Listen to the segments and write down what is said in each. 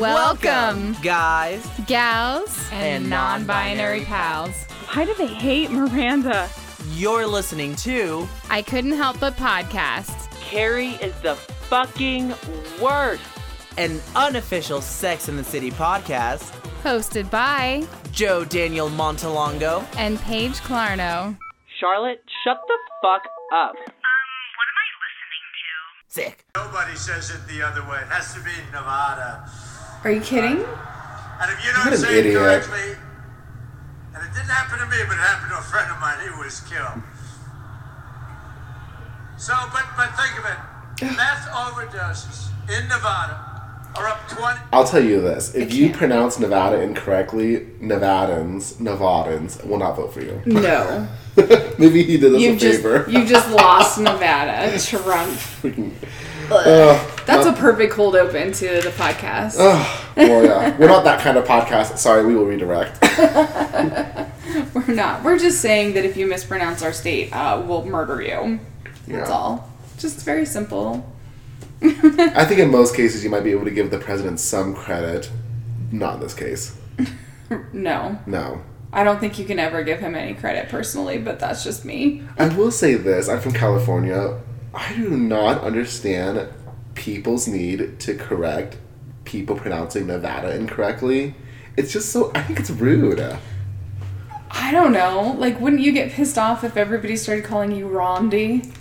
Welcome, guys. gals, And non-binary pals. Why do they hate Miranda? You're listening to I couldn't help but podcast. Carrie is the fucking worst. an unofficial Sex and the City podcast. Hosted by Joe Daniel Montalongo. and Paige Clarno. Charlotte, shut the fuck up. Um, what am I listening to? Sick. Nobody says it the other way. It has to be Nevada. Are you kidding? And if you don't What an say it idiot. correctly, and it didn't happen to me, but it happened to a friend of mine, he was killed. So, but but think of it. Meth overdoses in Nevada are up 20. I'll tell you this: if you pronounce Nevada incorrectly, Nevadans, Nevadans will not vote for you. No. Maybe he did us You've a just favor. you just lost Nevada. Trump. Ugh. That's a perfect cold open to the podcast. Ugh. well, yeah, we're not that kind of podcast. Sorry, we will redirect. We're not. We're just saying that if you mispronounce our state, uh, we'll murder you. That's Yeah. all. Just very simple. I think in most cases you might be able to give the president some credit. Not in this case. No. No. I don't think you can ever give him any credit personally, but that's just me. I will say this: I'm from California. I do not understand people's need to correct people pronouncing Nevada incorrectly. It's just so. I think it's rude. I don't know. Like, wouldn't you get pissed off if everybody started calling you Rondi?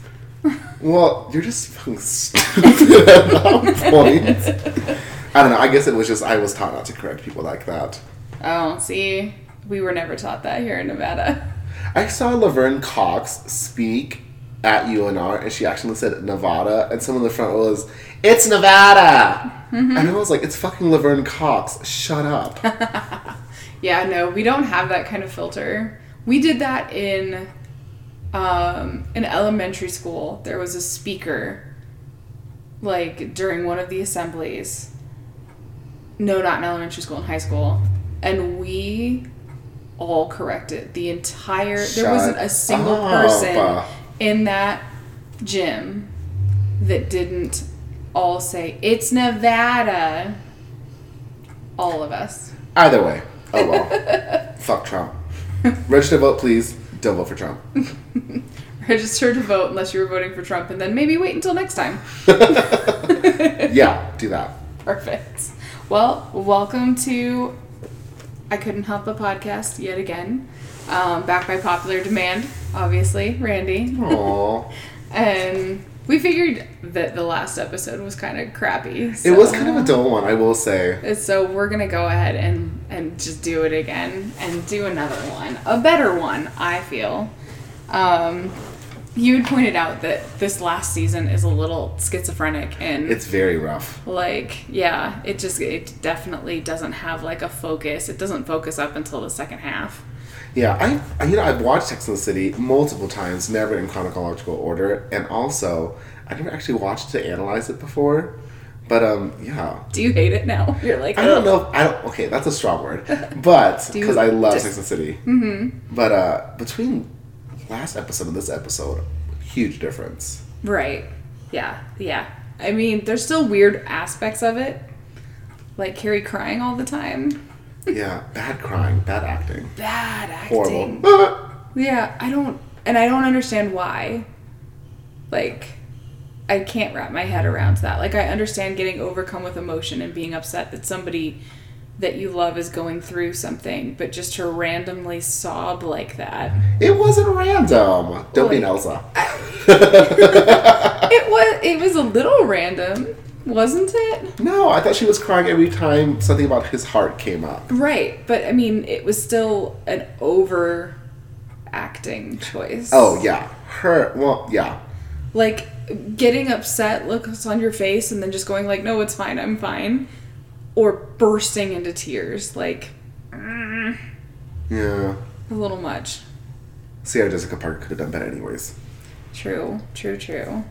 Well, you're just fucking stupid at that point. I don't know. I guess it was just I was taught not to correct people like that. Oh, see, we were never taught that here in Nevada. I saw Laverne Cox speak at UNR, and she actually said Nevada, and someone in the front was, "It's Nevada," and I was like, "It's fucking Laverne Cox. Shut up." Yeah, no, we don't have that kind of filter. We did that in um, in elementary school. There was a speaker, like during one of the assemblies. No, not in elementary school. In high school, and we all corrected the entire. there wasn't a single up. person in that gym that didn't all say it's Nevada. All of us. Either way, oh well. Fuck Trump. Register to vote, please. Don't vote for Trump. register to vote unless you were voting for Trump, and then maybe wait until next time. Yeah, do that. Perfect. Well, welcome to I Couldn't Help a podcast yet again. Um, back by popular demand, obviously, Randy. Aww. And we figured that the last episode was kind of crappy. It was kind of a dull one, I will say. So we're gonna go ahead and and just do it again and do another one, a better one, I feel. Um, you had pointed out that this last season is a little schizophrenic and It's very rough. like yeah, it just it definitely doesn't have like a focus. It doesn't focus up until the second half. Yeah, I, you know I've watched Sex and the City multiple times, never in chronological order, and also I never actually watched to analyze it before. But um, yeah, Do you hate it now? You're like I don't know. If, I don't. Okay, that's a strong word, but because I love just- Sex and the City. Mm-hmm. But uh, between last episode and this episode, huge difference. Right. Yeah. Yeah. I mean, there's still weird aspects of it, like Carrie crying all the time. Yeah, bad crying, bad acting, Bad acting. horrible. Yeah, I don't, and I don't understand why. Like, I can't wrap my head around that. Like, I understand getting overcome with emotion and being upset that somebody that you love is going through something, but just to randomly sob like that. it wasn't random. Don't be an Like- Elsa. It was, it was a little random, wasn't it? No, I thought she was crying every time something about his heart came up. Right, but I mean, it was still an over acting choice. Oh yeah, her. Well, yeah. like getting upset looks on your face and then just going like no it's fine i'm fine or bursting into tears like Yeah. a little much Sarah Jessica Parker could have done better anyways. true true true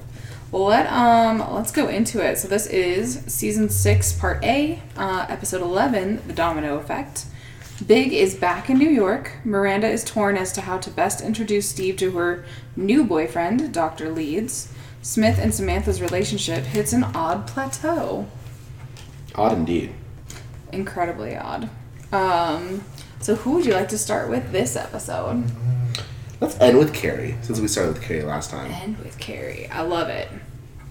let um let's go into it so this is season six part a uh, episode 11 the domino effect Big is back in New York. Miranda is torn as to how to best introduce Steve to her new boyfriend, Dr. Leeds. Smith and Samantha's relationship hits an odd plateau. Odd indeed. incredibly odd. Um, so who would you like to start with this episode? Let's end with Carrie, since we started with Carrie last time. End with Carrie. I love it.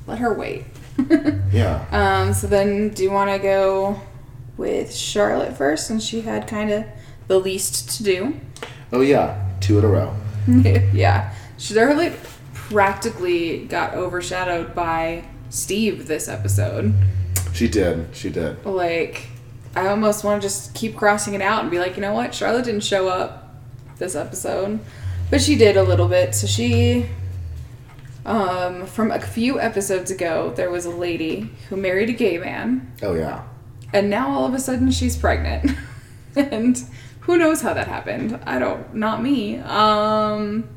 Let her wait. Yeah. Um, so then, do you want to go with Charlotte first, since she had kind of the least to do? Oh yeah, two in a row. yeah, Charlotte practically got overshadowed by Steve this episode. She did. She did. Like, I almost want to just keep crossing it out and be like, you know what? Charlotte didn't show up this episode, but she did a little bit. So she, um, from a few episodes ago, there was a lady who married a gay man, Oh yeah. and now all of a sudden she's pregnant, and who knows how that happened? I don't, not me. Um,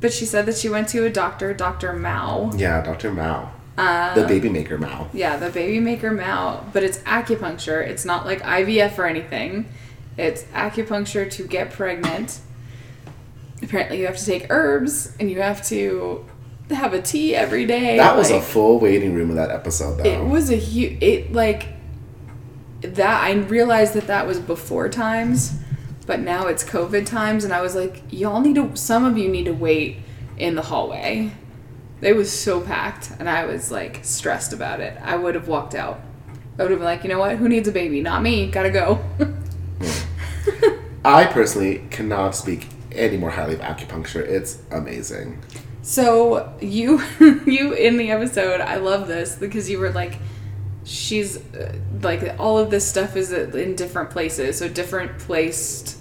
but she said that she went to a doctor, Doctor Mao. Yeah, Dr. Mao. Uh, the baby maker Mao. Yeah, the baby maker Mao, but it's acupuncture. It's not like IVF or anything. It's acupuncture to get pregnant. Apparently, you have to take herbs and you have to have a tea every day. That was a full waiting room in that episode, though. It was a huge. It like that. I realized that that was before times, but now it's COVID times, and I was like, y'all need to. Some of you need to wait in the hallway. It was so packed, and I was like stressed about it. I would have walked out. I would have been like, you know what? Who needs a baby? Not me. Gotta go. Hmm. I personally cannot speak any more highly of acupuncture. It's amazing. So you you in the episode, I love this because you were like she's uh, like all of this stuff is in different places, so different placed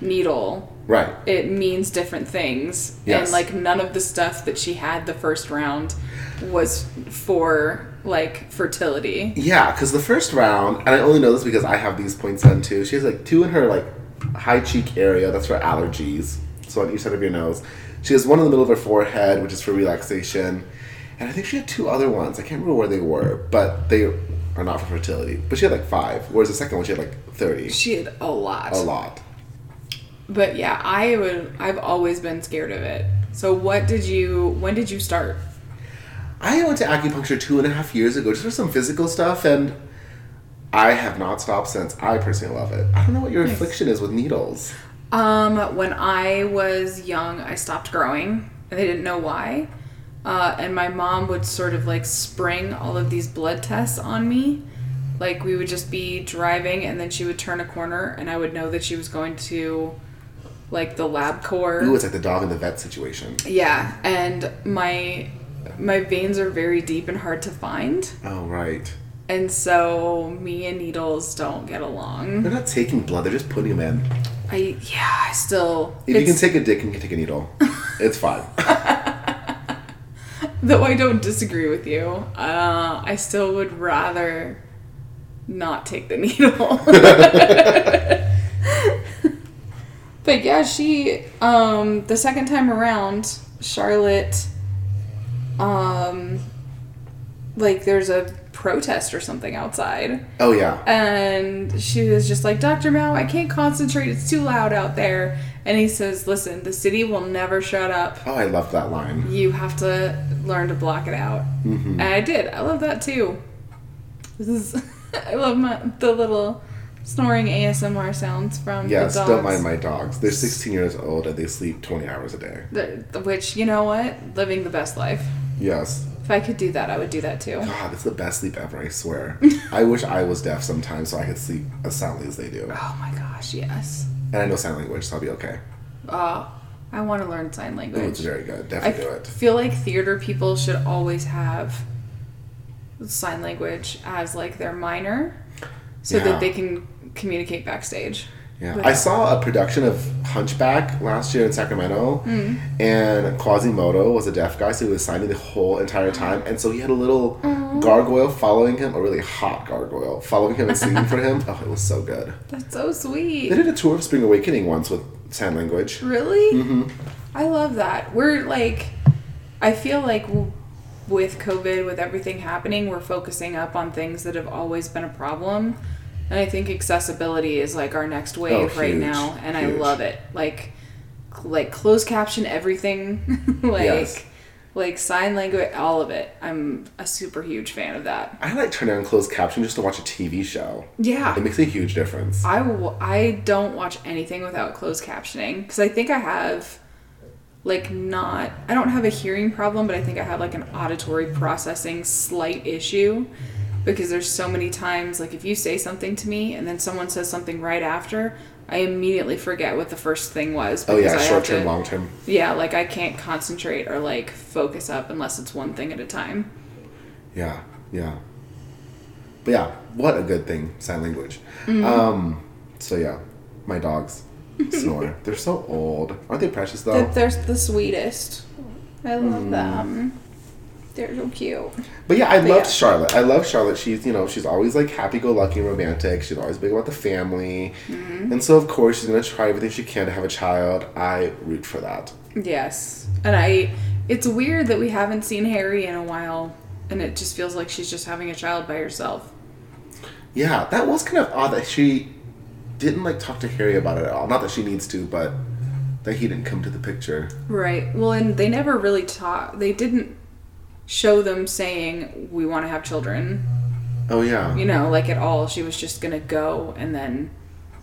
needle. Right. It means different things. Yes. And like none of the stuff that she had the first round was for like fertility. Yeah, because the first round, and I only know this because I have these points done too. She has like two in her like high cheek area. That's for allergies. So on each side of your nose. She has one in the middle of her forehead, which is for relaxation. And I think she had two other ones. I can't remember where they were, but they are not for fertility. But she had like five, whereas the second one she had like thirty. She had a lot. A lot. But yeah, I would I've always been scared of it. So what did you when did you start? I went to acupuncture two and a half years ago just for some physical stuff, and I have not stopped since. I personally love it. I don't know what your affliction is with needles. Um, when I was young, I stopped growing, and they didn't know why. Uh, and my mom would sort of like spring all of these blood tests on me. Like we would just be driving, and then she would turn a corner, and I would know that she was going to, like the LabCorp. Ooh, it's like the dog in the vet situation. Yeah, and my my veins are very deep and hard to find, Oh, right. And so me and needles don't get along. They're not taking blood, they're just putting them in. I yeah, I still. If you can take a dick and you can take a needle, it's fine. Though I don't disagree with you, uh, I still would rather not take the needle. but yeah, she um the second time around, Charlotte um like there's a protest or something outside Oh, yeah. and she was just like, Dr. Mao, I can't concentrate. It's too loud out there. And he says, Listen, the city will never shut up. Oh, I love that line. You have to learn to block it out. Mm-hmm. And I did. I love that too. This is, I love my, the little snoring ASMR sounds from Yes, the dogs. don't mind my dogs. They're 16 years old and they sleep 20 hours a day. Which, you know what? Living the best life. Yes. If I could do that, I would do that too. God, it's the best sleep ever, I swear. I wish I was deaf sometimes so I could sleep as soundly as they do. Oh my gosh, yes. And I know sign language, so I'll be okay. Oh, I want to learn sign Oh, language. it's very good. I Definitely do it. I feel like theater people should always have sign language as like their minor so Yeah. that they can communicate backstage. Yeah, with- I saw a production of Hunchback last year in Sacramento, Hmm. and Quasimodo was a deaf guy, so he was signing the whole entire time, and so he had a little gargoyle following him, a really hot gargoyle following him and singing for him. Oh, it was so good. That's so sweet. They did a tour of Spring Awakening once with sign language. Really? Mm-hmm. I love that. We're like, I feel like with COVID, with everything happening, we're focusing up on things that have always been a problem. And I think accessibility is like our next wave oh, right huge, now, and I love it. Like, like closed caption everything, like, Yes. like sign language, all of it. I'm a super huge fan of that. I like turning on closed caption just to watch a TV show. Yeah. It makes a huge difference. I, w- I don't watch anything without closed captioning because I think I have like not I don't have a hearing problem but I think I have like an auditory processing slight issue because there's so many times like if you say something to me and then someone says something right after I immediately forget what the first thing was oh yeah, I short term, to- long term. yeah like I can't concentrate or like focus up unless it's one thing at a time Yeah, yeah. But yeah, what a good thing, sign language. Mm-hmm. Um, so yeah, my dogs snore. They're so old. Aren't they precious though? They're, they're the sweetest I love them they're so cute But yeah, I But loved yeah. Charlotte. I love Charlotte. She's you know she's always like happy go lucky and romantic. She's always big about the family, Mm-hmm. and so of course she's gonna try everything she can to have a child. I root for that. Yes. And I it's weird that we haven't seen Harry in a while and it just feels like she's just having a child by herself. Yeah, that was kind of odd that she didn't like talk to Harry about it at all. Not that she needs to, but that he didn't come to the picture. Right. Well, and they never really talk. They didn't show them saying we want to have children, Oh yeah. you know, like at all. She was just to go and then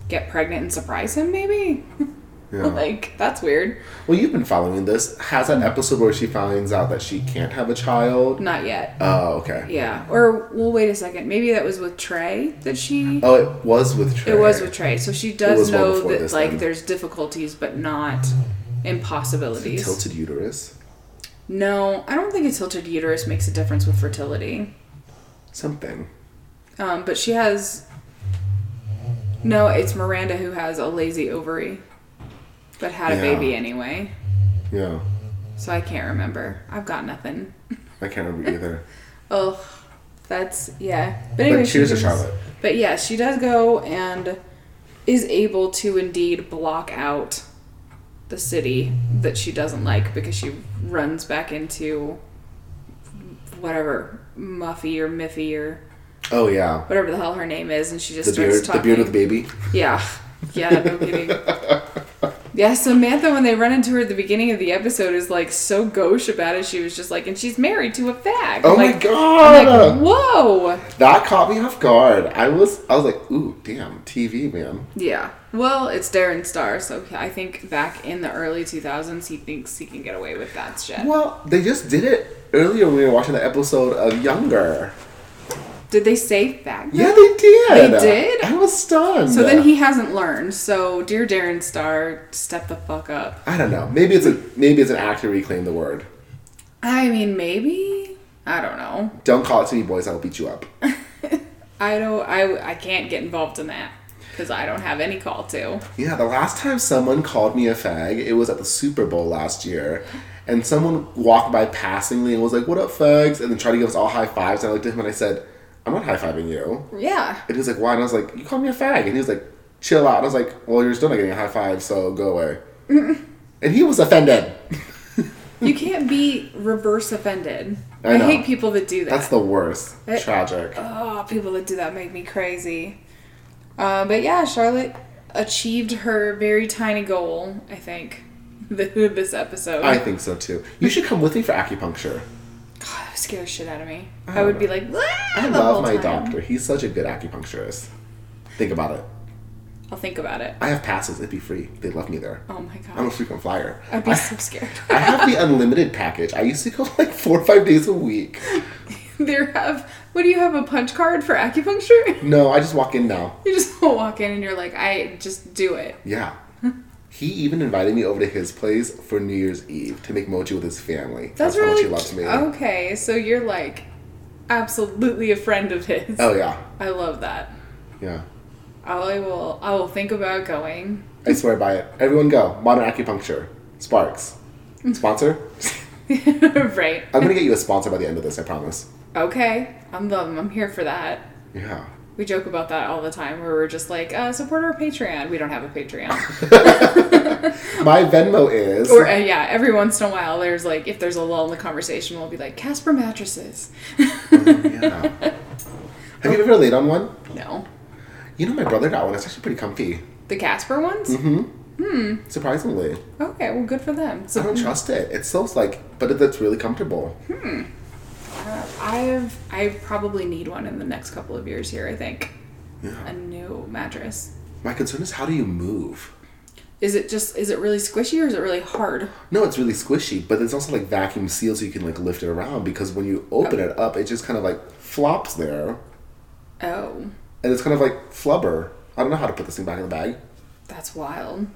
get pregnant and surprise him maybe. yeah. like that's weird. Well, you've been following this. Has an episode where she finds out that she can't have a child? Not yet. Oh, okay. Yeah. Or well, wait a second. Maybe that was with Trey that she Oh, it was with Trey. It was with Trey, so she does know before that like then. there's difficulties, but not impossibilities. tilted uterus. No, I don't think a tilted uterus makes a difference with fertility. Something. Um, but she has. No, it's Miranda who has a lazy ovary, but had a Yeah. baby anyway. Yeah. So I can't remember. I've got nothing. I can't remember either. Oh, that's yeah. But anyway, she to does- Charlotte. But yeah, she does go and is able to indeed block out the city that she doesn't like because she runs back into whatever Muffy or Miffy or Oh yeah. whatever the hell her name is, and she just The starts beard, the beard with the baby. Yeah, yeah, no kidding. Yeah, Samantha, when they run into her at the beginning of the episode, is like so gauche about it. She was just like, and she's married to a fag. Oh like, my god! I'm like, whoa. that caught me off guard. I was, I was like, ooh, damn, TV man. Yeah. Well, it's Darren Star, so I think back in the early 2000s, he thinks he can get away with that shit. Well, they just did it earlier when we were watching the episode of Younger. Did they say back? Yeah, they did. They did? I was stunned. So then he hasn't learned. So, dear Darren Star, step the fuck up. I don't know. Maybe it's a maybe it's an actor reclaim the word. I mean, maybe. I don't know. Don't call it to me, boys. I'll beat you up. I don't. I I can't get involved in that because I don't have any call to. Yeah, the last time someone called me a fag, it was at the Super Bowl last year. And someone walked by passingly and was like, What up, fags? And then tried to give us all high fives. And I looked at him and I said, I'm not high fiving you. Yeah. And he's like, Why? And I was like, You called me a fag. And he was like, Chill out. And I was like, Well, you're still not getting a high five, so go away. and he was offended. You can't be reverse offended. I I, hate people that do that. That's the worst. It- Tragic. Oh, people that do that make me crazy. Uh, but yeah, Charlotte achieved her very tiny goal, I think, the, this episode. I think so too. You should come with me for acupuncture. God, that would scare shit out of me. I I, would don't be like, I love my time. doctor. He's such a good acupuncturist. Think about it. I'll think about it. I have passes. It'd be free. They love me there. Oh my god. I'm a frequent flyer. I'd be I, so scared. I have the unlimited package. I used to go like four or five days a week. there have, what do you have, a punch card for acupuncture? No, I just walk in now. You just walk in and you're like, I just do it. Yeah. He even invited me over to his place for New Year's Eve to make mochi with his family. That's, how really much he loves me. Okay, so you're like absolutely a friend of his. Oh yeah, I love that. yeah. I will. I will think about going. I swear by it. Everyone go. Modern acupuncture. Sparks. Sponsor. right. I'm gonna get you a sponsor by the end of this. I promise. Okay. I'm um, I'm here for that. Yeah. We joke about that all the time where we're just like, uh, support our Patreon. We don't have a Patreon. My Venmo is. or uh, yeah, every once in a while there's like if there's a lull in the conversation, we'll be like Casper mattresses. yeah. Have you ever laid on one? no. You know, my brother got one. It's actually pretty comfy. The Casper ones? Mm-hmm. Hmm. Surprisingly, Okay, well, good for them. I So don't trust it. It's so like, but it, it's really comfortable. I've I have. I probably need one in the next couple of years here. I think Yeah. a new mattress. My concern is how do you move? Is it just is it really squishy or is it really hard? No, it's really squishy, but it's also like vacuum sealed, so you can like lift it around. Because when you open oh. it up, it just kind of like flops there, Oh, and it's kind of like flubber. I don't know how to put this thing back in the bag. that's wild.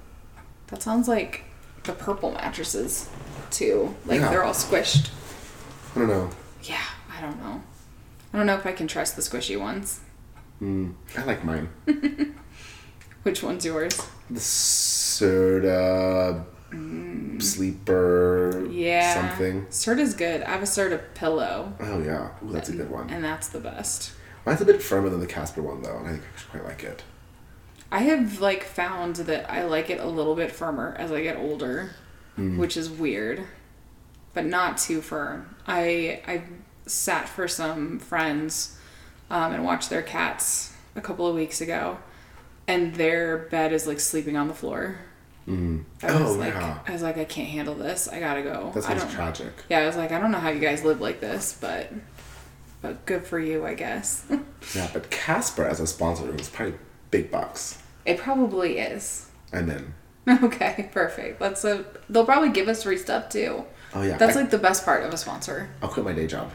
That sounds like the purple mattresses too. Like Yeah. they're all squished. I don't know. Yeah, I don't know. I don't know if I can trust the squishy ones. Hmm, I like mine. Which one's yours? The Serta hmm. sleeper Yeah. something. Serta's good. I have a Serta pillow. Oh yeah, Ooh, that's a good one. And that's the best. Mine's a bit firmer than the Casper one though, and I think I actually quite like it. I have like found that I like it a little bit firmer as I get older, hmm. which is weird, but not too firm. I I sat for some friends um, and watched their cats a couple of weeks ago, and their bed is like sleeping on the floor. I was Oh, like, yeah. I was like, I can't handle this. I gotta go. That sounds tragic. Yeah, I was like, I don't know how you guys live like this, but but good for you, I guess. Yeah, but Casper as a sponsor is probably big bucks. it probably is. And then. Okay, perfect. That's a. They'll probably give us free stuff too. Oh yeah, That's I, like the best part of a sponsor. I'll quit my day job.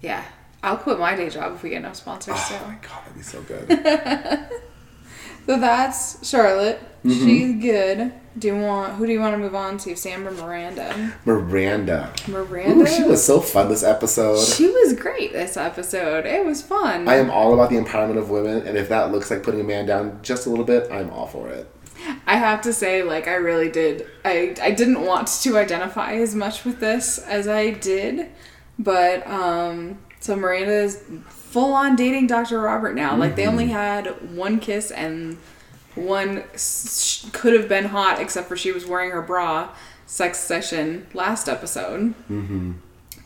Yeah, I'll quit my day job if we get enough sponsors Oh too. my god, that'd be so good. So that's Charlotte. Mm-hmm. She's good. Do you want? Who do you want to move on to? Sam or Miranda? Miranda. Miranda. Ooh, she was so fun this episode. She was great this episode. It was fun. I am all about the empowerment of women, and if that looks like putting a man down just a little bit, I'm all for it. I have to say, like, I really did. I I didn't want to identify as much with this as I did, but um, so Miranda is full on dating Dr. Robert now. Like, they only had one kiss and one s- could have been hot, except for she was wearing her bra. Sex session last episode. Mm-hmm.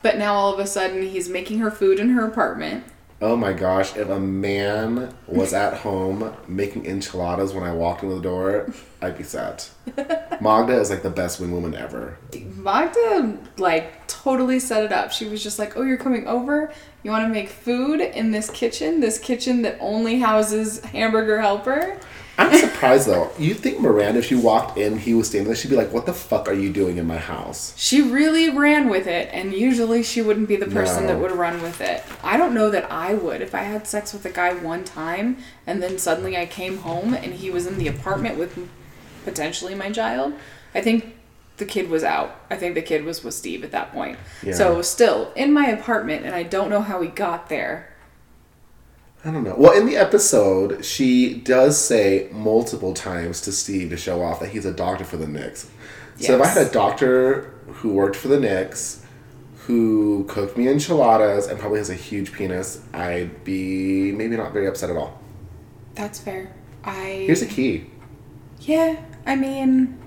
But now all of a sudden he's making her food in her apartment. Oh my gosh, if a man was at home making enchiladas when I walked into the door, I'd be set. Magda is like the best wing woman ever. Magda like totally set it up. She was just like, "Oh, you're coming over? You want to make food in this kitchen? This kitchen that only houses hamburger helper?" I'm surprised though. You think Miranda, if she walked in, he was standing there, she'd be like, "What the fuck are you doing in my house?" She really ran with it, and usually she wouldn't be the person No. that would run with it. I don't know that I would. If I had sex with a guy one time and then suddenly I came home and he was in the apartment with potentially my child, I think the kid was out. I think the kid was with Steve at that point. Yeah. So still in my apartment, and I don't know how he got there. I don't know. Well, in the episode, she does say multiple times to Steve to show off that he's a doctor for the Knicks. So if I had a doctor who worked for the Knicks, who cooked me enchiladas, and probably has a huge penis, I'd be maybe not very upset at all. That's fair. I Here's a key. Yeah, I mean,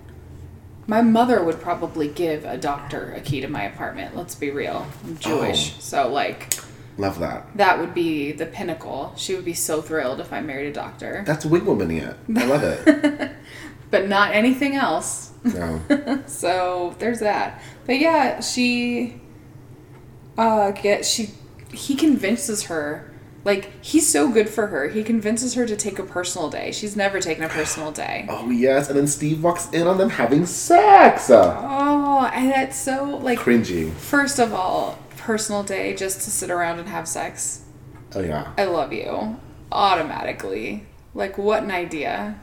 my mother would probably give a doctor a key to my apartment. Let's be real. I'm oh. Jewish, Oh. so like Love that. that would be the pinnacle. She would be so thrilled if I married a doctor, That's wing woman yet. I love it. but not anything else. No. So there's that. But yeah, she uh get she he convinces her like he's so good for her. He convinces her to take a personal day. She's never taken a personal day. Oh yes, and then Steve walks in on them having sex. Oh, and that's so like Cringy. First of all, personal day just to sit around and have sex. Oh yeah. I love you. Automatically. Like, what an idea.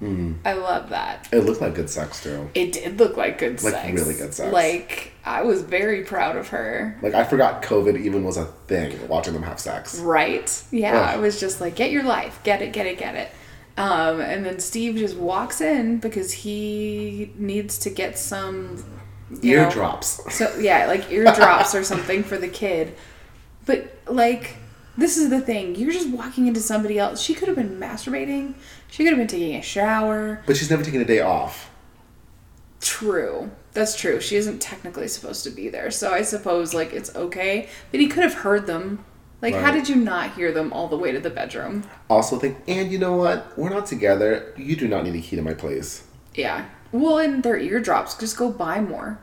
I love that. It looked like good sex too. It did look like good sex. Like, sex. really good sex. Like, I was very proud of her. Like I forgot COVID even was a thing. Watching them have sex. Right? Yeah, Ugh. I was just like, get your life. Get it, get it, get it. Um, and then Steve just walks in because he needs to get some know, Eardrops. So yeah, like eardrops or something for the kid. But like this is the thing. You're just walking into somebody else. She could have been masturbating. She could have been taking a shower. But she's never taken a day off. True. That's true. She isn't technically supposed to be there. So I suppose like it's okay. But he could have heard them. Like how did you not hear them all the way to the bedroom? Also think, and you know what? We're not together. You do not need a key to my place. Yeah. Well, in their eardrops, just go buy more.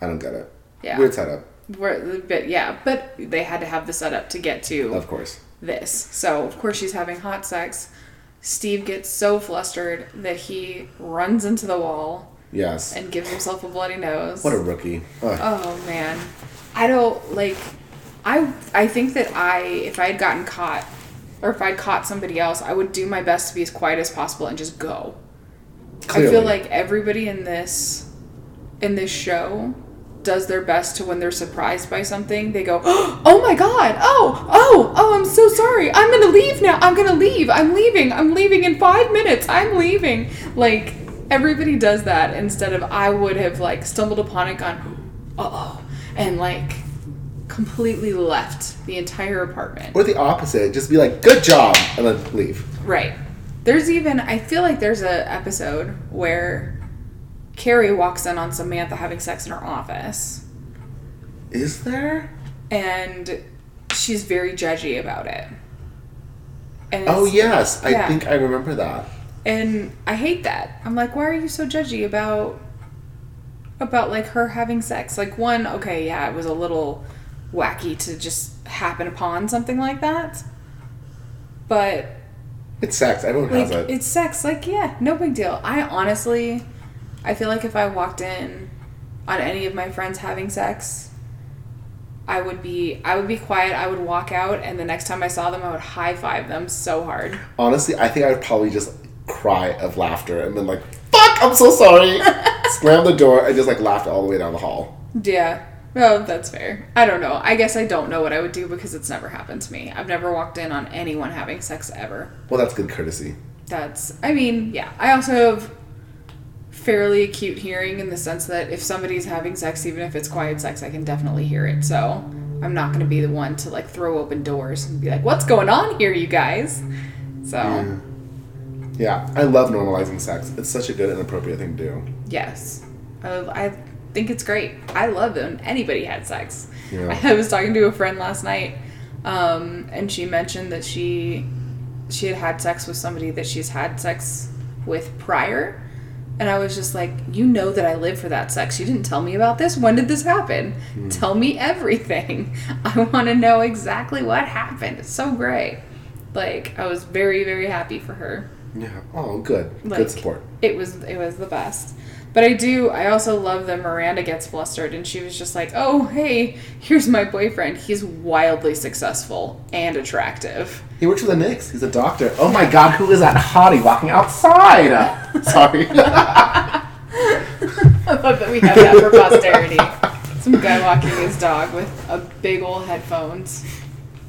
I don't get it. Yeah. Weird setup, Where, but yeah, but they had to have the setup to get to of course. this. So of course she's having hot sex. Steve gets so flustered that he runs into the wall Yes. and gives himself a bloody nose. what a rookie. Ugh. Oh man, I don't like. I I think that I if I had gotten caught, or if I'd caught somebody else, I would do my best to be as quiet as possible and just go. I feel like everybody in this in this show does their best to when they're surprised by something, they go, "Oh my god. Oh, oh, oh, I'm so sorry. I'm to leave now. I'm to leave. I'm leaving. I'm leaving in 5 minutes. I'm leaving." Like everybody does that instead of I would have like stumbled upon it gone, "Uh-oh." And like completely left the entire apartment. Or the opposite, just be like, good job, and then leave. Right. There's even I feel like there's a episode where Carrie walks in on Samantha having sex in her office Is there? and she's very judgy about it. And Oh, yes. I think I remember that. And I hate that. I'm like, why are you so judgy about about like her having sex? Like one, okay, yeah, it was a little wacky to just happen upon something like that. But It's sex. Everyone has like it. it's sex like yeah no big deal i honestly i feel like if i walked in on any of my friends having sex i would be i would be quiet i would walk out and the next time i saw them i would high five them so hard Honestly, I think I would probably just cry of laughter and then like, fuck, I'm so sorry. Slam the door and just like laughed all the way down the hall. yeah well that's fair. I don't know. I guess i don't know what i would do because it's never happened to me. I've never walked in on anyone having sex ever. Well, that's good courtesy. that's i mean yeah. I also have fairly acute hearing in the sense that if somebody's having sex even if it's quiet sex i can definitely hear it. So i'm not going to be the one to like throw open doors and be like what's going on here you guys? So. Yeah, I love normalizing sex. It's such a good and appropriate thing to do. yes. I, I think it's great. I love them. anybody had sex. Yeah. i was talking to a friend last night um, and she mentioned that she she had had sex with somebody that she's had sex with prior. And i was just like you know that i live for that sex. You didn't tell me about this. When did this happen? Tell me everything. I want to know exactly what happened. It's so great. Like i was very very happy for her. Yeah. Oh, good. like good support. it was it was the best but i do i also love that miranda gets flustered and she was just like oh hey here's my boyfriend he's wildly successful and attractive He works for the Knicks. He's a doctor. Oh my god, who is that hottie walking outside? Sorry. i love that we have that for posterity some guy walking his dog with a big old headphones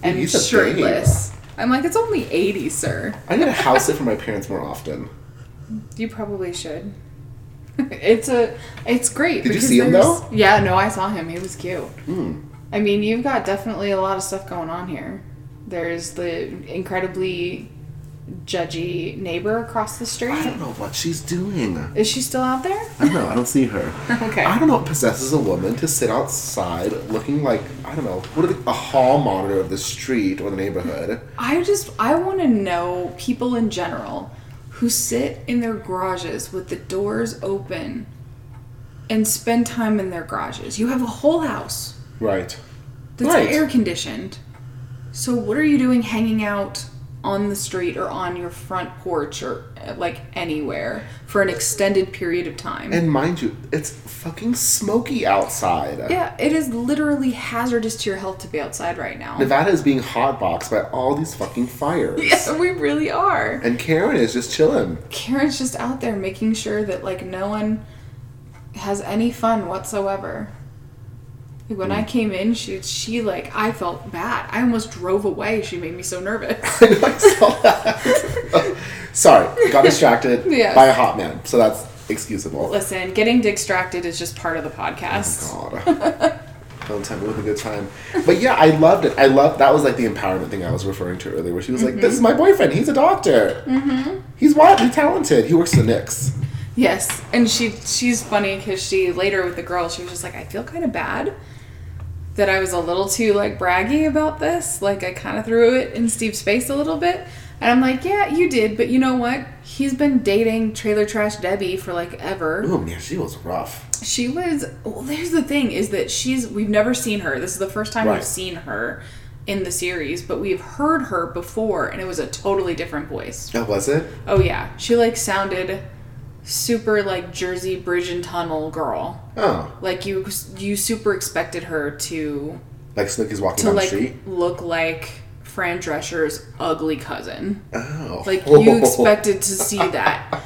and He's shirtless i'm like it's only 80 sir I need to house it for my parents more often. you probably should it's a it's great Did you see him, though? Yeah no i saw him he was cute hmm. I mean, you've got definitely a lot of stuff going on here. There's the incredibly judgy neighbor across the street. I don't know what she's doing. Is she still out there? I don't know. I don't see her. Okay. I don't know what possesses a woman to sit outside looking like I don't know what are the, a hall monitor of the street or the neighborhood. I just I want to know people in general who sit in their garages with the doors open and spend time in their garages. You have a whole house Right. that's Right. air conditioned. So what are you doing hanging out on the street or on your front porch or like anywhere for an extended period of time? And mind you, it's fucking smoky outside. yeah, it is literally hazardous to your health to be outside right now. Nevada is being hotboxed by all these fucking fires. Yeah, we really are. And Karen is just chilling. Karen's just out there making sure that like no one has any fun whatsoever. Like, When I came in, she she like I felt bad. I almost drove away. She made me so nervous. I saw that. Sorry, got distracted Yes. by a hot man. So that's excusable. Listen, getting distracted is just part of the podcast. God. Don't tell me with a good time. But yeah, I loved it. I love that was like the empowerment thing I was referring to earlier, where she was like, "This is my boyfriend. He's a doctor. Mm-hmm. He's wildly talented. He works at the Knicks." Yes, and she she's funny because she later with the girl she was just like I feel kind of bad that I was a little too like braggy about this. Like I kind of threw it in Steve's face a little bit. And I'm like, yeah, you did, but you know what? He's been dating Trailer Trash Debbie for like ever. Oh man, she was rough. She was. Well, there's the thing is that she's. We've never seen her. This is the first time Right. we've seen her in the series, but we've heard her before, and it was a totally different voice. Oh, was it? Oh yeah, she like sounded super like Jersey Bridge and Tunnel girl. Oh, Like you, you super expected her to like Snooki's walking to down like the street. look like Fran Drescher's ugly cousin. Oh, Like you expected to see that.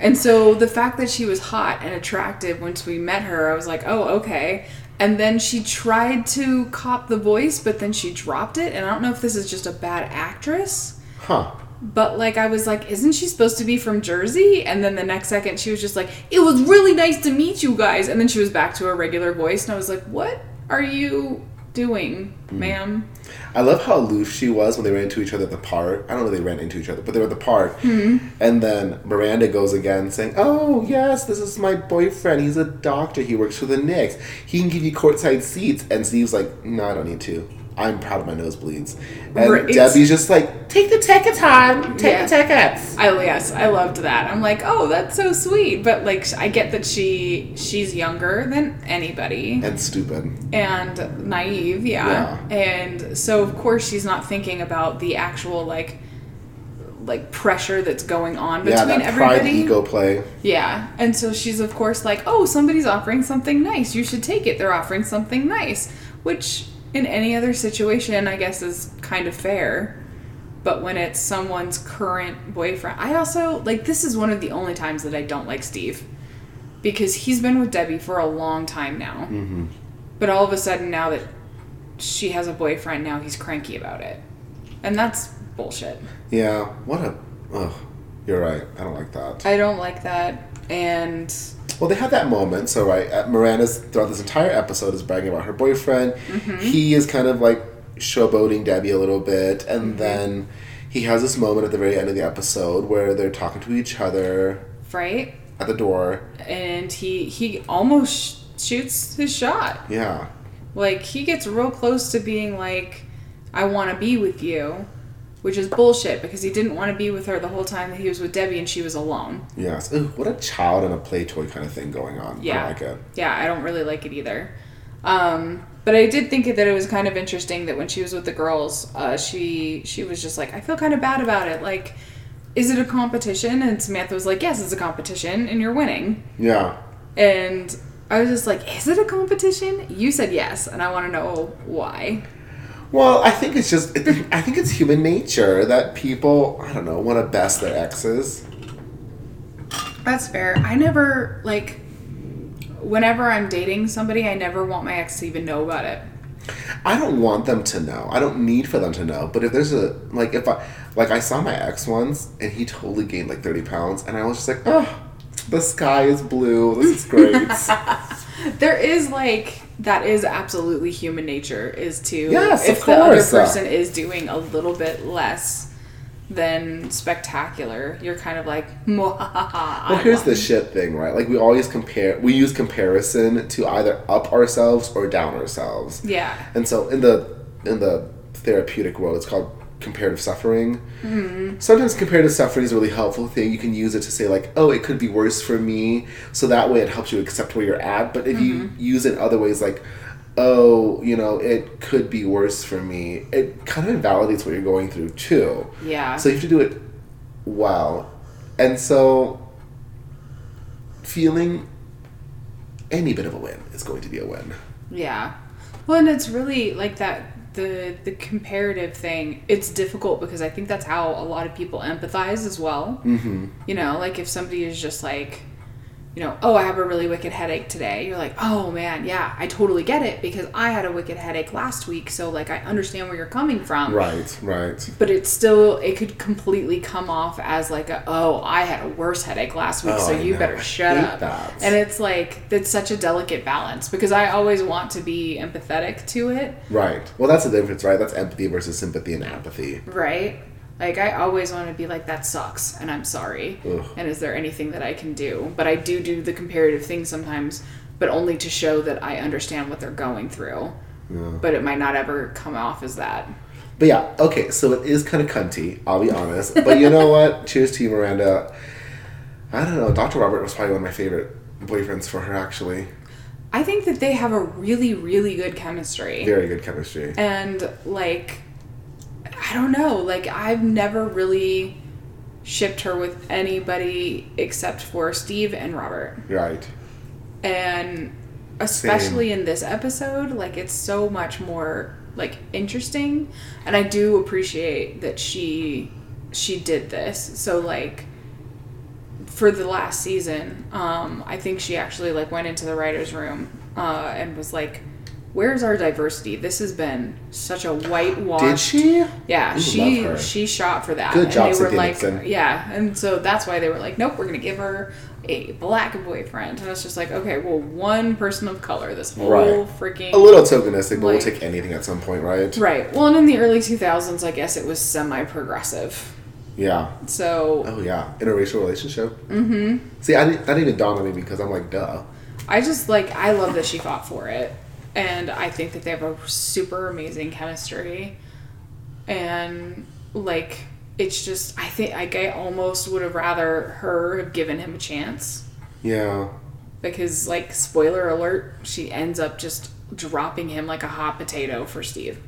And so the fact that she was hot and attractive once we met her, I was like, oh, okay. And then she tried to cop the voice, but then she dropped it. And I don't know if this is just a bad actress, Huh? But like I was like, isn't she supposed to be from Jersey? And then the next second she was just like, it was really nice to meet you guys. And then she was back to her regular voice. And I was like, what are you doing, ma'am? I love how aloof she was when they ran into each other at the park. I don't know if they ran into each other, but they were at the park. Mm-hmm. And then Miranda goes again saying, Oh, yes, this is my boyfriend. He's a doctor. He works for the Knicks. He can give you courtside seats. And Steve's like, No, I don't need to. I'm proud of my nosebleeds. And Right. Debbie's just like, Take the tickets, hon. Take Yeah. the tickets. I yes, I loved that. I'm like, oh, that's so sweet. But like, I get that she she's younger than anybody And stupid. and naive, yeah. And so of course she's not thinking about the actual like like pressure that's going on between Yeah, that pride everybody. ego play. Yeah. And so she's of course like, "Oh, somebody's offering something nice. You should take it. They're offering something nice." Which in any other situation, I guess is kind of fair. But when it's someone's current boyfriend, I also like this is one of the only times that I don't like Steve because he's been with Debbie for a long time now. Mm-hmm. But all of a sudden, now that she has a boyfriend, now he's cranky about it, and that's bullshit. Yeah, what a. Ugh, you're right. I don't like that. I don't like that, and Well, they had that moment. So, right, uh, Miranda's throughout this entire episode is bragging about her boyfriend. He is kind of like showboating Debbie a little bit, and then he has this moment at the very end of the episode where they're talking to each other right. at the door. and he he almost sh- shoots his shot. Yeah, Like he gets real close to being like, "I want to be with you," which is bullshit because he didn't want to be with her the whole time that he was with Debbie and she was alone. yes. Ooh, what a child and a play toy kind of thing going on. Yeah, don't like it. yeah, I don't really like it either. Um, but I did think that it was kind of interesting that when she was with the girls, uh, she she was just like, "I feel kind of bad about it." Like, is it a competition? And Samantha was like, "Yes, it's a competition, and you're winning." Yeah. And I was just like, is it a competition? You said yes, and I want to know why. Well, I think it's just, I think it's human nature that people, I don't know, want to best their exes. That's fair. I never, like, whenever I'm dating somebody, I never want my ex to even know about it. I don't want them to know. I don't need for them to know. But if there's a like, if I like, I saw my ex once, and he totally gained like thirty pounds, and I was just like, oh, the sky is blue. This is great. There is, like, that is absolutely human nature, is to, Yes, if the other person is doing a little bit less than spectacular, you're kind of like, well, here's the shit thing, right? Like we always compare. We use comparison to either up ourselves or down ourselves. Yeah. And so in the in the therapeutic world, it's called comparative suffering. Mm-hmm. Sometimes comparative suffering is a really helpful thing. You can use it to say like, oh, it could be worse for me, so that way it helps you accept where you're at. But if you mm-hmm. use it other ways, like, oh, you know, it could be worse for me, it kind of invalidates what you're going through too. Yeah. So you have to do it well, and so feeling any bit of a win is going to be a win. Yeah. Well, and it's really like that the the comparative thing. It's difficult because I think that's how a lot of people empathize as well. Mm-hmm. You know, like if somebody is just like, you know, oh, I have a really wicked headache today. You're like, oh man, yeah, I totally get it because I had a wicked headache last week. So like, I understand where you're coming from. Right, right. But it's still, it could completely come off as like, a, oh, I had a worse headache last week, Oh, so I you know. better shut up. that. And it's like, it's such a delicate balance because I always want to be empathetic to it, Right. Well, that's the difference, right? That's empathy versus sympathy and apathy. right? Like, I always want to be like, that sucks, and I'm sorry. Ugh. And is there anything that I can do? But I do do the comparative thing sometimes, but only to show that I understand what they're going through. but it might not ever come off as that. But yeah, okay, so it is kind of cunty, I'll be honest. But you know what? Cheers to you, Miranda. I don't know. Dr. Robert was probably one of my favorite boyfriends for her, actually. I think that they have a really, really good chemistry. Very good chemistry. and like i don't know like i've never really shipped her with anybody except for steve and robert. Right. and especially in this episode like it's so much more like interesting. And i do appreciate that she she did this. So like for the last season um i think she actually like went into the writers room uh and was like where's our diversity this has been such a whitewash Did she? yeah, Ooh, she she shot for that. Good and job, they were like, Nixon. yeah, and so that's why they were like, nope, we're gonna give her a black boyfriend, and it's just like, okay, well, one person of color, this whole Right. freaking A little tokenistic, but we'll take anything at some point, right? right. Well, and in the early two thousands, I guess it was semi progressive. Yeah. So Oh, yeah. Interracial relationship. Mm-hmm. See, I didn't, that didn't even dawn on me because I'm like, duh. I just like I love that she fought for it, and I think that they have a super amazing chemistry, and like it's just I think like I almost would have rather her have given him a chance Yeah. because like spoiler alert, she ends up just dropping him like a hot potato for Steve.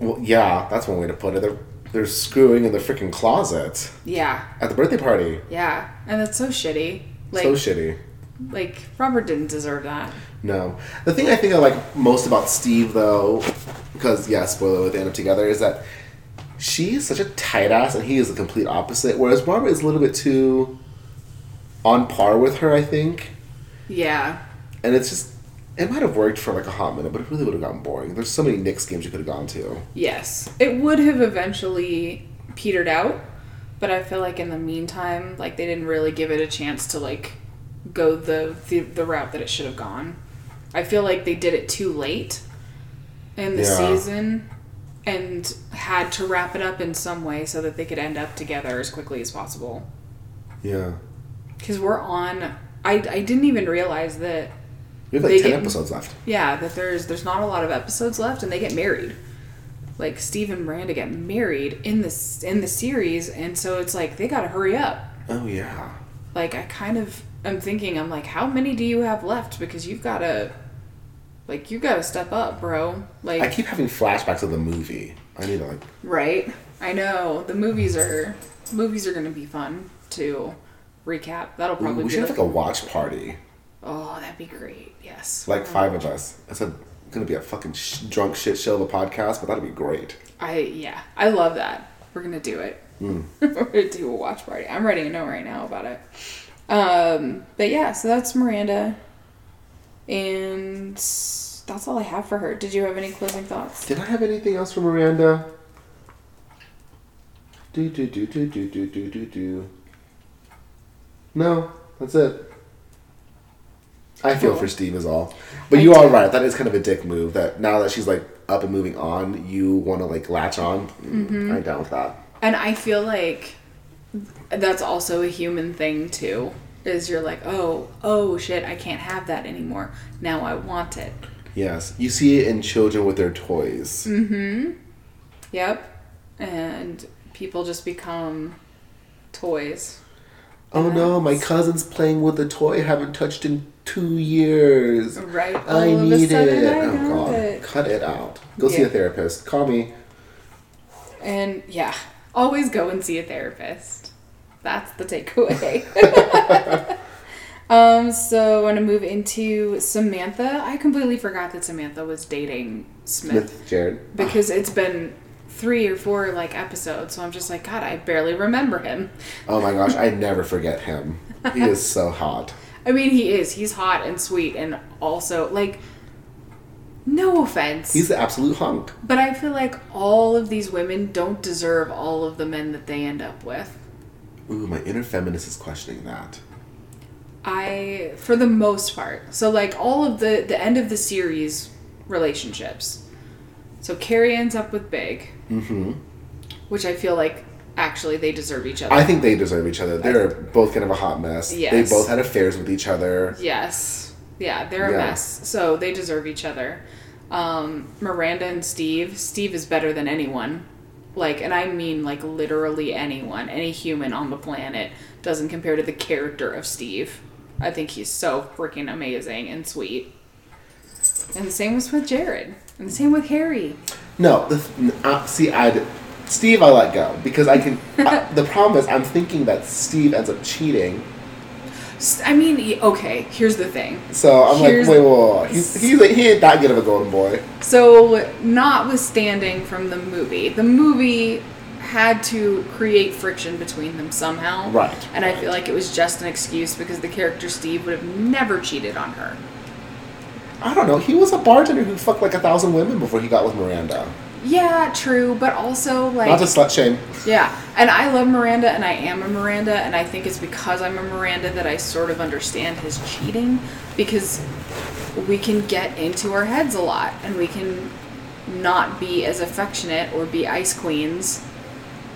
Well, yeah, that's one way to put it. They're, they're screwing in the freaking closet Yeah, at the birthday party. yeah, and that's so shitty. Like so shitty. Like Robert didn't deserve that. No. The thing I think I like most about Steve, though, because, yeah, spoiler, they end up together, is that she's such a tight ass and he is the complete opposite. Whereas Robert is a little bit too on par with her, I think. Yeah, And it's just, it might have worked for like a hot minute, but it really would have gotten boring. There's so many Knicks games you could have gone to. Yes, it would have eventually petered out, but I feel like in the meantime, like they didn't really give it a chance to like go the the, the route that it should have gone. I feel like they did it too late in the Yeah. season and had to wrap it up in some way so that they could end up together as quickly as possible. Yeah. Because we're on. I, I didn't even realize that We have like 10 get- episodes left. yeah, that there's there's not a lot of episodes left, and they get married. Like Steve and Miranda get married in this in the series, and so it's like they gotta hurry up. Oh, yeah. Like I kind of am thinking, I'm like, how many do you have left? Because you've gotta, like, you gotta step up, bro. Like, I keep having flashbacks of the movie. I need to like. right? I know the movies are movies are gonna be fun to recap. That'll probably we be should have like a watch party. oh, that'd be great. Yes, Like five of us. It's a, gonna be a fucking sh- drunk shit show of a podcast, but that'd be great. I yeah, I love that. We're gonna do it. Hmm. We're gonna do a watch party. I'm ready to know right now about it. Um, but yeah, so that's Miranda, and that's all I have for her. Did you have any closing thoughts? Did I have anything else for Miranda? Do do do do do do do do do. No, that's it. I feel Cool. for Steve is all, but I you are right. That is kind of a dick move. That now that she's like up and moving on, you want to like latch on. Mm, I'm down with that. And I feel like that's also a human thing too. Is you're like, oh, oh shit, I can't have that anymore. Now I want it. Yes, you see it in children with their toys. Mm-hmm. Yep. And people just become toys. Oh no, my cousin's playing with a toy I haven't touched in two years. Right. I All of a need it. I oh god, it. cut it out. Go see a therapist. Call me. And yeah, always go and see a therapist. That's the takeaway. um, so I want to move into Samantha. I completely forgot that Samantha was dating Smith, Smith Jerrod. because it's been three or four like episodes. So I'm just like, God, I barely remember him. Oh my gosh, I never forget him. He is so hot. I mean, he is. He's hot and sweet, and also like, no offense. He's the absolute hunk. But I feel like all of these women don't deserve all of the men that they end up with. Ooh, my inner feminist is questioning that. I, for the most part, so like all of the the end of the series relationships. So Carrie ends up with Big, mm-hmm. which I feel like actually they deserve each other. I think they deserve each other. They're both kind of a hot mess. Yes. They both had affairs with each other. yes, yeah, they're a Yeah. mess. So they deserve each other. um, Miranda and Steve. Steve is better than anyone. Like, and I mean like literally anyone, any human on the planet doesn't compare to the character of Steve. I think he's so freaking amazing and sweet. And the same was with Jerrod. And the same with Harry. No, the, th- uh, see, I Steve, I let go because I can. I, the problem is, I'm thinking that Steve ends up cheating. I mean, okay, here's the thing. So I'm Here's- like, wait, whoa, whoa. He's, he's he ain't that good of a golden boy. So, notwithstanding from the movie, the movie had to create friction between them somehow. Right, And I feel like it was just an excuse because the character Steve would have never cheated on her. I don't know. He was a bartender who fucked like a thousand women before he got with Miranda. Yeah, true, but also like Not to slut shame. Yeah, and I love Miranda, and I am a Miranda, and I think it's because I'm a Miranda that I sort of understand his cheating because we can get into our heads a lot, and we can not be as affectionate or be ice queens,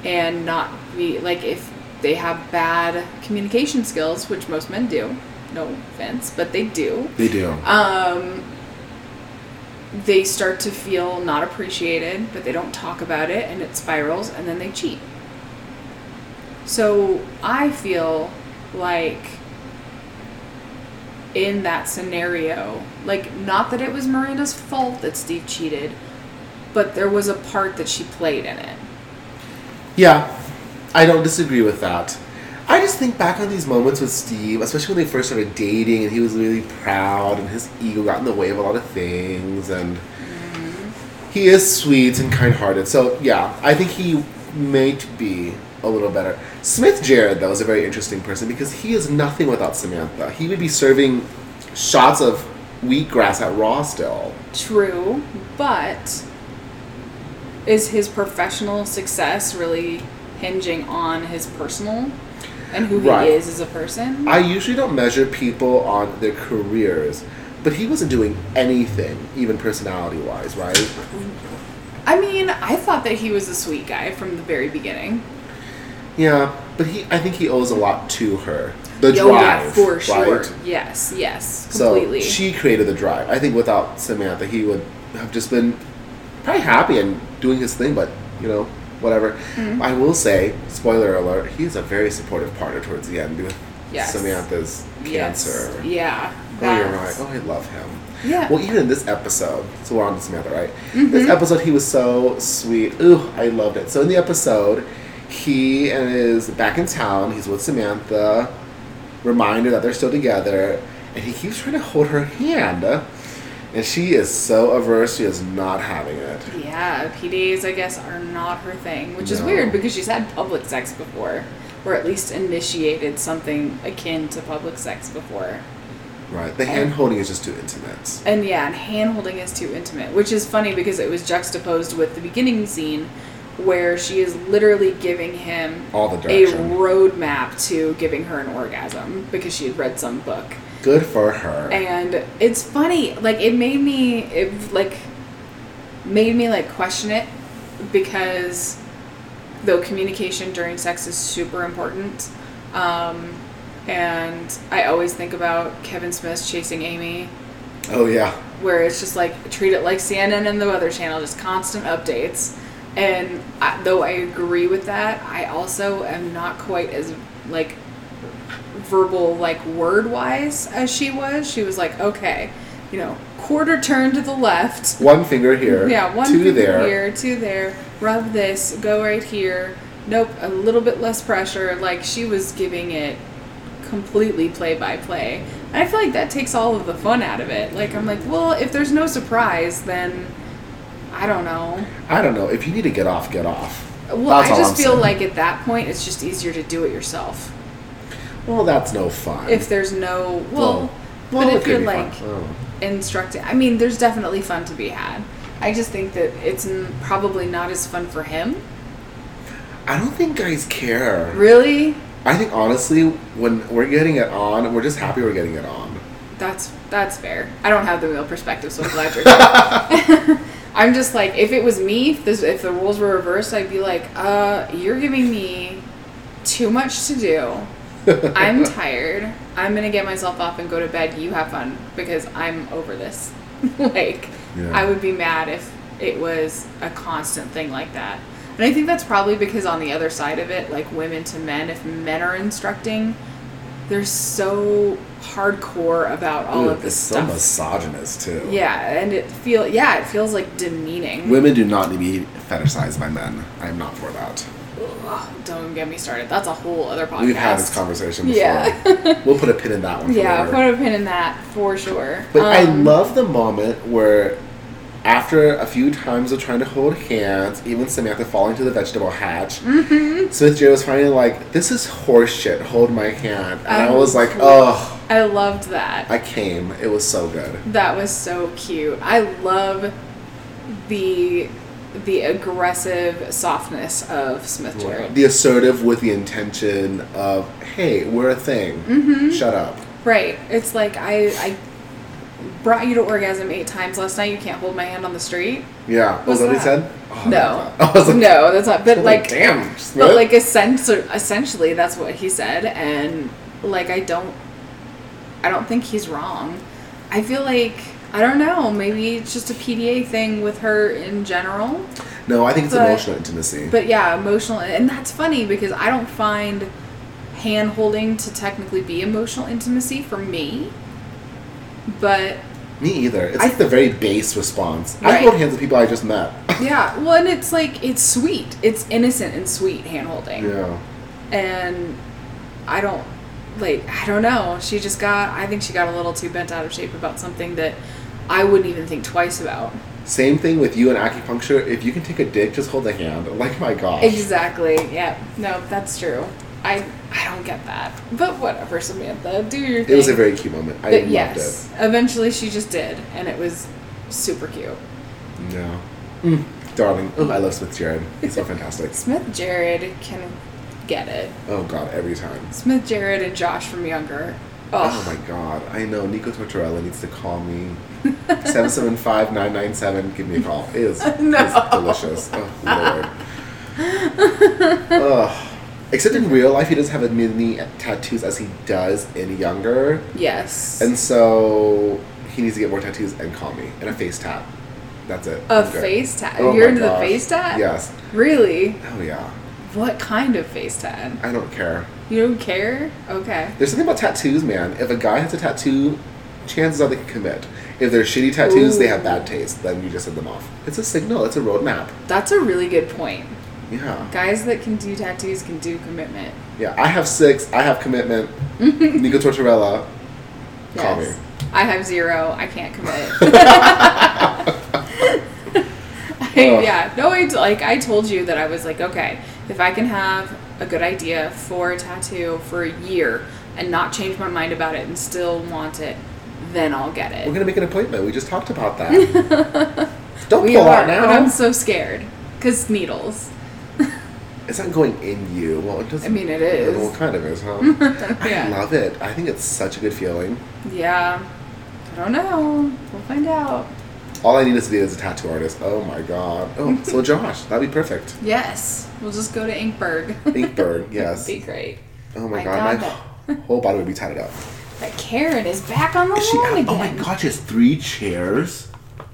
and not be like if they have bad communication skills, which most men do. No offense, but they do They do. um, they start to feel not appreciated, but they don't talk about it, and it spirals, and then they cheat. So I feel like in that scenario, like, not that it was Miranda's fault that Steve cheated, but there was a part that she played in it. Yeah, I don't disagree with that. I just think back on these moments with Steve, especially when they first started dating and he was really proud and his ego got in the way of a lot of things and he is sweet and kind hearted. So yeah, I think he might be a little better. Smith Jerrod though is a very interesting person because he is nothing without Samantha. He would be serving shots of wheatgrass at Raw still. True, but is his professional success really hinging on his personal and who Right. he is as a person? I usually don't measure people on their careers, but he wasn't doing anything, even personality wise, right? I mean, I thought that he was a sweet guy from the very beginning. Yeah, but he I think he owes a lot to her. The yeah, drive. for sure. Right? Yes, yes, So completely. she created the drive. I think without Samantha he would have just been probably happy and doing his thing, but you know, whatever. Mm-hmm. I will say, spoiler alert, he's a very supportive partner towards the end with Yes. Samantha's Yes. cancer. Yeah. Oh, you're right. Oh, I love him. Yeah. Well, even in this episode, so we're on to Samantha, right? Mm-hmm. This episode, he was so sweet. Ooh, I loved it. So in the episode, he and is back in town. He's with Samantha. Reminder that they're still together, and he keeps trying to hold her hand, and she is so averse. She is not having it. Yeah, PDAs, I guess, are not her thing, which is weird because she's had public sex before, or at least initiated something akin to public sex before. Right. The hand holding is just too intimate. And yeah, and hand holding is too intimate, which is funny because it was juxtaposed with the beginning scene where she is literally giving him All the a roadmap to giving her an orgasm because she had read some book. Good for her. And it's funny, like it made me it like made me like question it because though communication during sex is super important, um, and I always think about Kevin Smith's Chasing Amy oh yeah. where it's just like treat it like CNN and the Weather Channel, just constant updates. And I, though I agree with that, I also am not quite as like verbal, like word wise as she was. She was like, okay, you know, quarter turn to the left. One finger here. Yeah, one two finger there. here, two there. Rub this, go right here. Nope, a little bit less pressure. Like she was giving it completely play by play. I feel like that takes all of the fun out of it. Like I'm like, well, if there's no surprise, then I don't know. I don't know. If you need to get off, get off. Well, That's I just feel saying. like at that point it's just easier to do it yourself. Well, that's no fun. If there's no well, well, but if you're like. Oh. instructing, I mean, there's definitely fun to be had. I just think that it's n- probably not as fun for him. I don't think guys care. Really? I think honestly, when we're getting it on, we're just happy we're getting it on. That's that's fair. I don't have the real perspective, so I'm glad you're here. I'm just like, if it was me, if, this, if the roles were reversed, I'd be like, uh, you're giving me too much to do. I'm tired. I'm gonna get myself up and go to bed. You have fun because I'm over this. like, Yeah. I would be mad if it was a constant thing like that. And I think that's probably because on the other side of it, like women to men, if men are instructing, they're so hardcore about all Ooh, of this it's so misogynist too. yeah, and it feel yeah, it feels like demeaning. Women do not need to be fetishized by men. I'm not for that. Ugh, don't get me started. That's a whole other podcast. We've had this conversation before. Yeah. we'll put a pin in that one. For Yeah, later. put a pin in that for sure. But I Um, love the moment where, after a few times of trying to hold hands, even Samantha falling to the vegetable hatch, Mm-hmm. Smith J was finally like, "This is horseshit. Hold my hand," and I, I was like, "Oh, I loved that. I came. It was so good." That was so cute. I love the the aggressive softness of Smith Jerrod. The assertive with the intention of, "Hey, we're a thing. Mm-hmm. Shut up." Right. It's like I I brought you to orgasm eight times last night. You can't hold my hand on the street. Yeah. What's was that what he said? Oh, No. I was like, no, that's not. But I was like, damn. Smith. but like essentially, essentially, that's what he said, and like I don't, I don't think he's wrong. I feel like I don't know. Maybe it's just a PDA thing with her in general. no, I think it's but- emotional intimacy. But yeah, emotional, and that's funny because I don't find hand holding to technically be emotional intimacy for me. But Me either. It's I- like the very base response. I hold hands with people I just met. yeah, well, and it's like it's sweet. It's innocent and sweet hand holding. yeah. and I don't like I don't know. She just got I think she got a little too bent out of shape about something that I wouldn't even think twice about. Same thing with you and acupuncture. If you can take a dick, just hold the hand. Like my gosh. Exactly. Yeah. No, that's true. I I don't get that. But whatever, Samantha. Do your thing. It was a very cute moment. I But loved yes, eventually she just did and it was super cute. No. Mm, darling. Oh, I love Smith Jerrod. He's so fantastic. Smith Jerrod can get it. Oh god, every time. Smith Jerrod and Josh from Younger. Oh Oh, my god. I know Nico Tortorella needs to call me. 775-997. Give me a call. It is, No. it's delicious. Oh lord. Ugh. Except in real life, he doesn't have as many tattoos as he does in Younger. yes. And so he needs to get more tattoos and call me. And a face tat. That's it. a face tat. Oh You're into the face tat? Yes. Really? Oh yeah. What kind of face tat? I don't care. You don't care? Okay. There's something about tattoos, man. If a guy has a tattoo, chances are they can commit. If they're shitty tattoos, they have bad taste. Then you just send them off. It's a signal. It's a roadmap. That's a really good point. Yeah. Guys that can do tattoos can do commitment. Yeah. I have six. I have commitment. Nico Tortorella. Call me. I have zero. I can't commit. I, yeah. No, I like I told you that I was like, okay, if I can have a good idea for a tattoo for a year and not change my mind about it and still want it, then I'll get it. We're gonna make an appointment. We just talked about that. Don't We pull are, out but I'm so scared because needles. It's not going in you. Well, it doesn't. I mean, it is. Well, kind of is, huh? Yeah. I love it. I think it's such a good feeling. Yeah. I don't know. We'll find out. All I need is to be as a tattoo artist. Oh my god. Oh, so Josh, that'd be perfect. Yes. We'll just go to Inkberg. Inkberg, yes. Be great. Oh my God, my whole body would be tatted up. That Karen is back on the Is she lawn out? again. Oh my god, she has three chairs.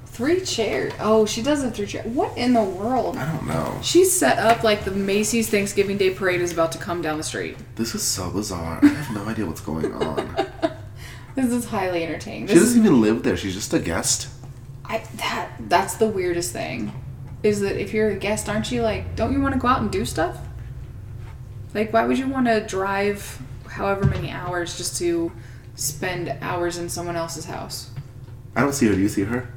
Three chairs. Oh, she does have three chairs. What in the world? I don't know. She's set up like the Macy's Thanksgiving Day Parade is about to come down the street. This is so bizarre. I have no idea what's going on. This is highly entertaining. She doesn't is, even live there. She's just a guest. I, that that's the weirdest thing. Is that if you're a guest, aren't you like, don't you want to go out and do stuff? Like, why would you want to drive however many hours just to spend hours in someone else's house? I don't see her. Do you see her?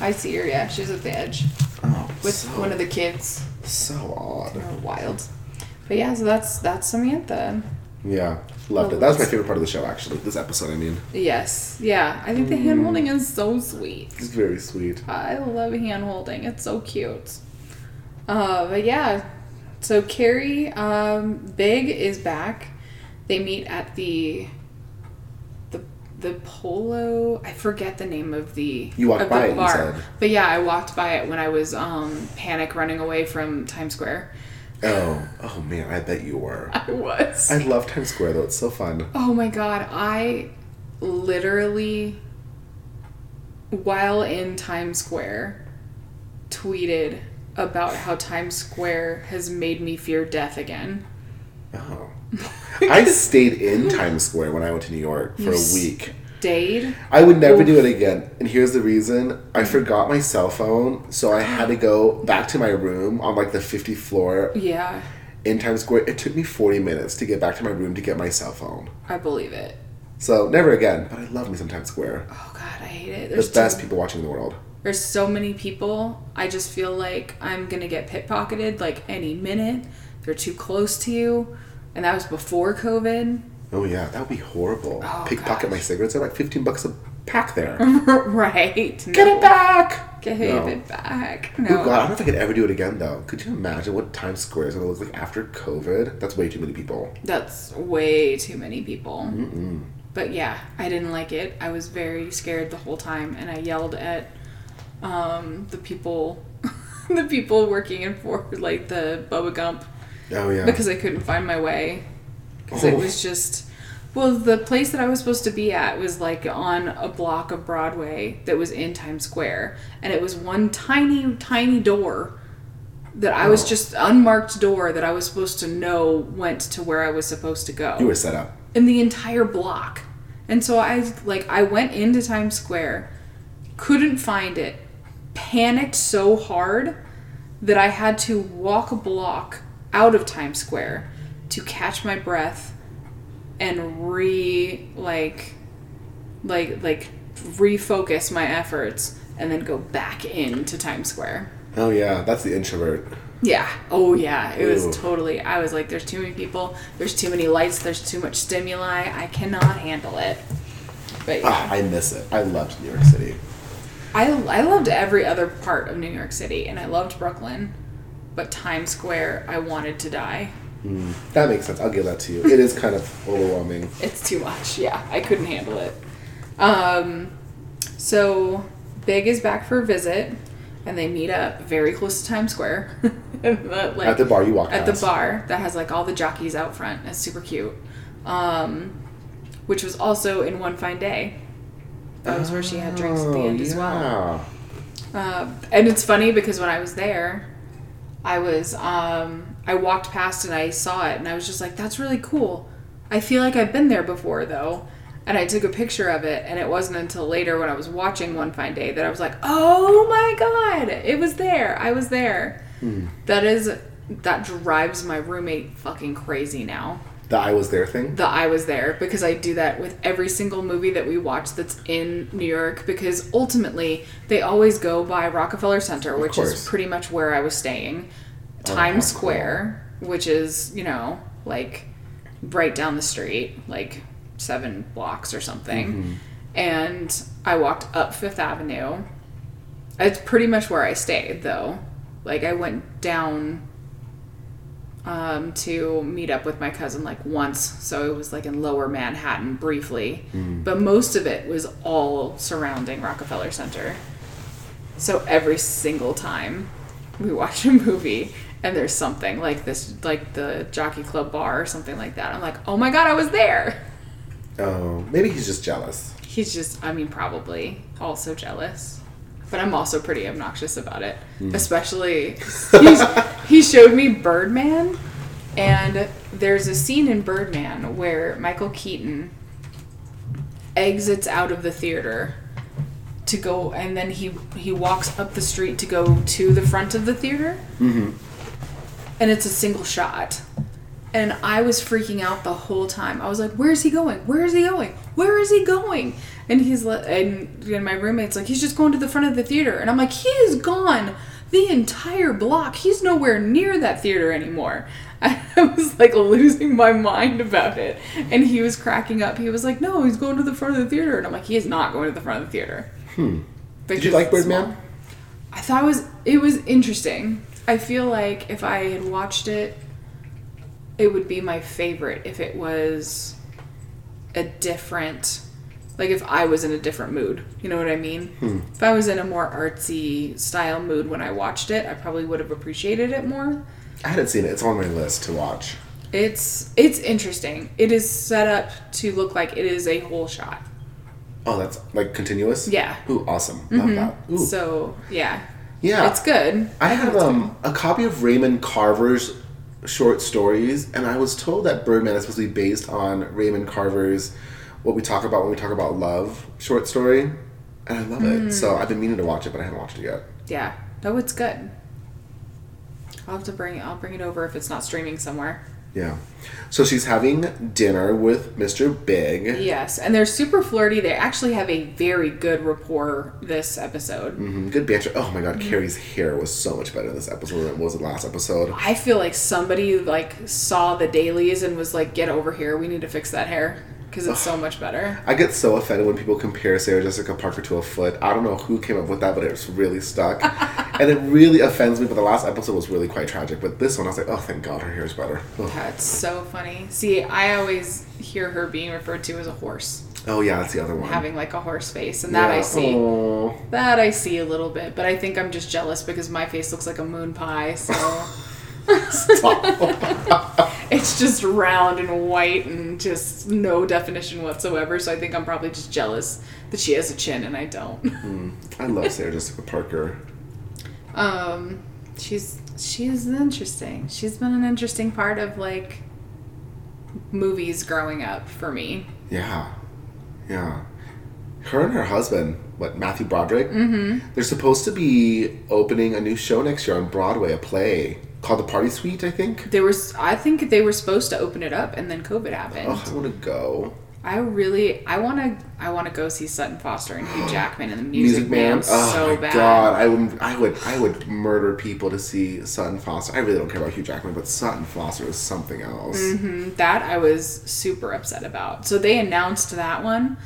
I see her, yeah. She's at the edge Oh, with so, one of the kids. so odd. Wild. But yeah, so that's that's Samantha. Yeah, loved it. That was my favorite part of the show, actually. This episode, I mean, Yes, yeah. I think the hand holding is so sweet. it's very sweet. I love hand holding. It's so cute. Uh, but yeah, so Carrie, um, Big is back. They meet at the the polo. I forget the name of the You walked by it, you bar. said. But yeah, I walked by it when I was um panic running away from Times Square. Oh, oh man, I bet you were. I was. I love Times Square though. It's so fun. Oh my god, I literally while in Times Square, tweeted about how Times Square has made me fear death again. Oh. I stayed in Times Square when I went to New York for You a week. Stayed. I would never Oof. do it again. And here's the reason. I forgot my cell phone, so I had to go back to my room on like the 50th floor Yeah, in Times Square. It took me 40 minutes to get back to my room to get my cell phone. I believe it. So never again, but I love me some Times Square. Oh God, I hate it. The There's best too- people watching in the world. There's so many people. I just feel like I'm gonna get pickpocketed like any minute. They're too close to you, and that was before COVID. Oh yeah, that would be horrible. Oh, Pickpocket my cigarettes. They're like 15 bucks a pack there. right. Get it back! Get No. it back. Oh No. god, I don't know if I could ever do it again though. Could you imagine what Times Square is gonna look like after COVID? That's way too many people. That's way too many people. But yeah, I didn't like it. I was very scared the whole time, and I yelled at um, the people, the people working in for like the Bubba Gump Oh yeah. because I couldn't find my way. Because it Oh. was just, well, the place that I was supposed to be at was like on a block of Broadway that was in Times Square, and it was one tiny, tiny door that I was Oh. just unmarked door that I was supposed to know went to where I was supposed to go you were set up. in the entire block. And so I like I went into Times Square, couldn't find it, panicked so hard that I had to walk a block out of Times Square to catch my breath and re like like like refocus my efforts and then go back into Times Square. Oh yeah, that's the introvert. Yeah. Oh yeah. It was totally. I was like, there's too many people. There's too many lights. There's too much stimuli. I cannot handle it. But yeah, Ah, I miss it. I loved New York City. I I loved every other part of New York City, and I loved Brooklyn, but Times Square, I wanted to die. That makes sense. I'll give that to you. It is kind of overwhelming. It's too much. Yeah, I couldn't handle it. Um, so Big is back for a visit, and they meet up very close to Times Square. But, like, At the bar you walk at the bar that has like all the jockeys out front. It's super cute. Um, which was also in One Fine Day. That was where she had drinks at the Oh, end as well. Uh, and it's funny because when I was there, I was um, I walked past and I saw it and I was just like, "That's really cool." I feel like I've been there before though, and I took a picture of it. And it wasn't until later when I was watching One Fine Day that I was like, "Oh my god, it was there! I was there." That is that drives my roommate fucking crazy now The I was there thing. The I was there because I do that with every single movie that we watch that's in New York because ultimately they always go by Rockefeller Center, which is pretty much where I was staying. how Times cool. Square, which is, you know, like right down the street, like seven blocks or something. Mm-hmm. And I walked up Fifth Avenue. It's pretty much where I stayed though. Like I went down um, to meet up with my cousin like once. So it was like in lower Manhattan briefly. But most of it was all surrounding Rockefeller Center. So every single time we watch a movie and there's something like this, like the Jockey Club bar or something like that, I'm like, oh my god, I was there. Oh, maybe he's just jealous. He's just, I mean, probably also jealous. But I'm also pretty obnoxious about it. Especially, he's, he showed me Birdman, and there's a scene in Birdman where Michael Keaton exits out of the theater to go, and then he, he walks up the street to go to the front of the theater. Mm-hmm. And it's a single shot. And I was freaking out the whole time. I was like, "Where is he going? Where is he going? Where is he going?" And he's like, and, and my roommate's like, "He's just going to the front of the theater." And I'm like, "He is gone the entire block. He's nowhere near that theater anymore." I was like losing my mind about it, and he was cracking up. He was like, "No, he's going to the front of the theater," and I'm like, "He is not going to the front of the theater." Hmm. Did you like Birdman? I thought it was it was interesting. I feel like if I had watched it, it would be my favorite if it was a different like if I was in a different mood. You know what I mean? If I was in a more artsy style mood when I watched it, I probably would have appreciated it more. I hadn't seen it. It's on my list to watch. It's it's interesting. It is set up to look like it is a whole shot. Oh, that's like continuous. Yeah. Mm-hmm. Ooh, awesome. Love that. Ooh. So yeah, yeah, it's good. I think have um a copy of Raymond Carver's short stories, and I was told that Birdman is supposed to be based on Raymond Carver's "What We Talk About When We Talk About Love" short story, and I love it. So Mm. I've been meaning to watch it, but I haven't watched it yet. Yeah, no, it's good. I'll have to bring. it. I'll bring it over if it's not streaming somewhere. Yeah. So she's having dinner with Mr. Big. Yes, and they're super flirty. They actually have a very good rapport this episode. Mhm, Good banter. Oh my Mm-hmm. god, Carrie's hair was so much better in this episode than it was in the last episode. I feel like somebody like saw the dailies and was like, "Get over here. We need to fix that hair because it's so much better." I get so offended when people compare Sarah Jessica Parker to a foot. I don't know who came up with that, but it's really stuck. and it really offends me, but the last episode was really quite tragic. But this one, I was like, oh, thank God, her hair is better. Ugh. That's so funny. See, I always hear her being referred to as a horse, Oh, yeah, that's the other one. having like a horse face, and that I see. Aw. That I see a little bit, but I think I'm just jealous because my face looks like a moon pie, so Stop. it's just round and white and just no definition whatsoever. So I think I'm probably just jealous that she has a chin and I don't. I love Sarah Jessica Parker. Um, she's she's interesting. She's been an interesting part of like movies growing up for me. Yeah. Yeah. Her and her husband, what, Matthew Broderick? Mm-hmm. They're supposed to be opening a new show next year on Broadway, a play called The Party Suite, I think. There was I think they were supposed to open it up and then COVID happened. Oh, I want to go. I really I want to I want to go see Sutton Foster and Hugh Jackman in the Music, Music Man. Oh so my bad. god, I would, I would, I would murder people to see Sutton Foster. I really don't care about Hugh Jackman, but Sutton Foster is something else. Mm-hmm, that I was super upset about. So they announced that one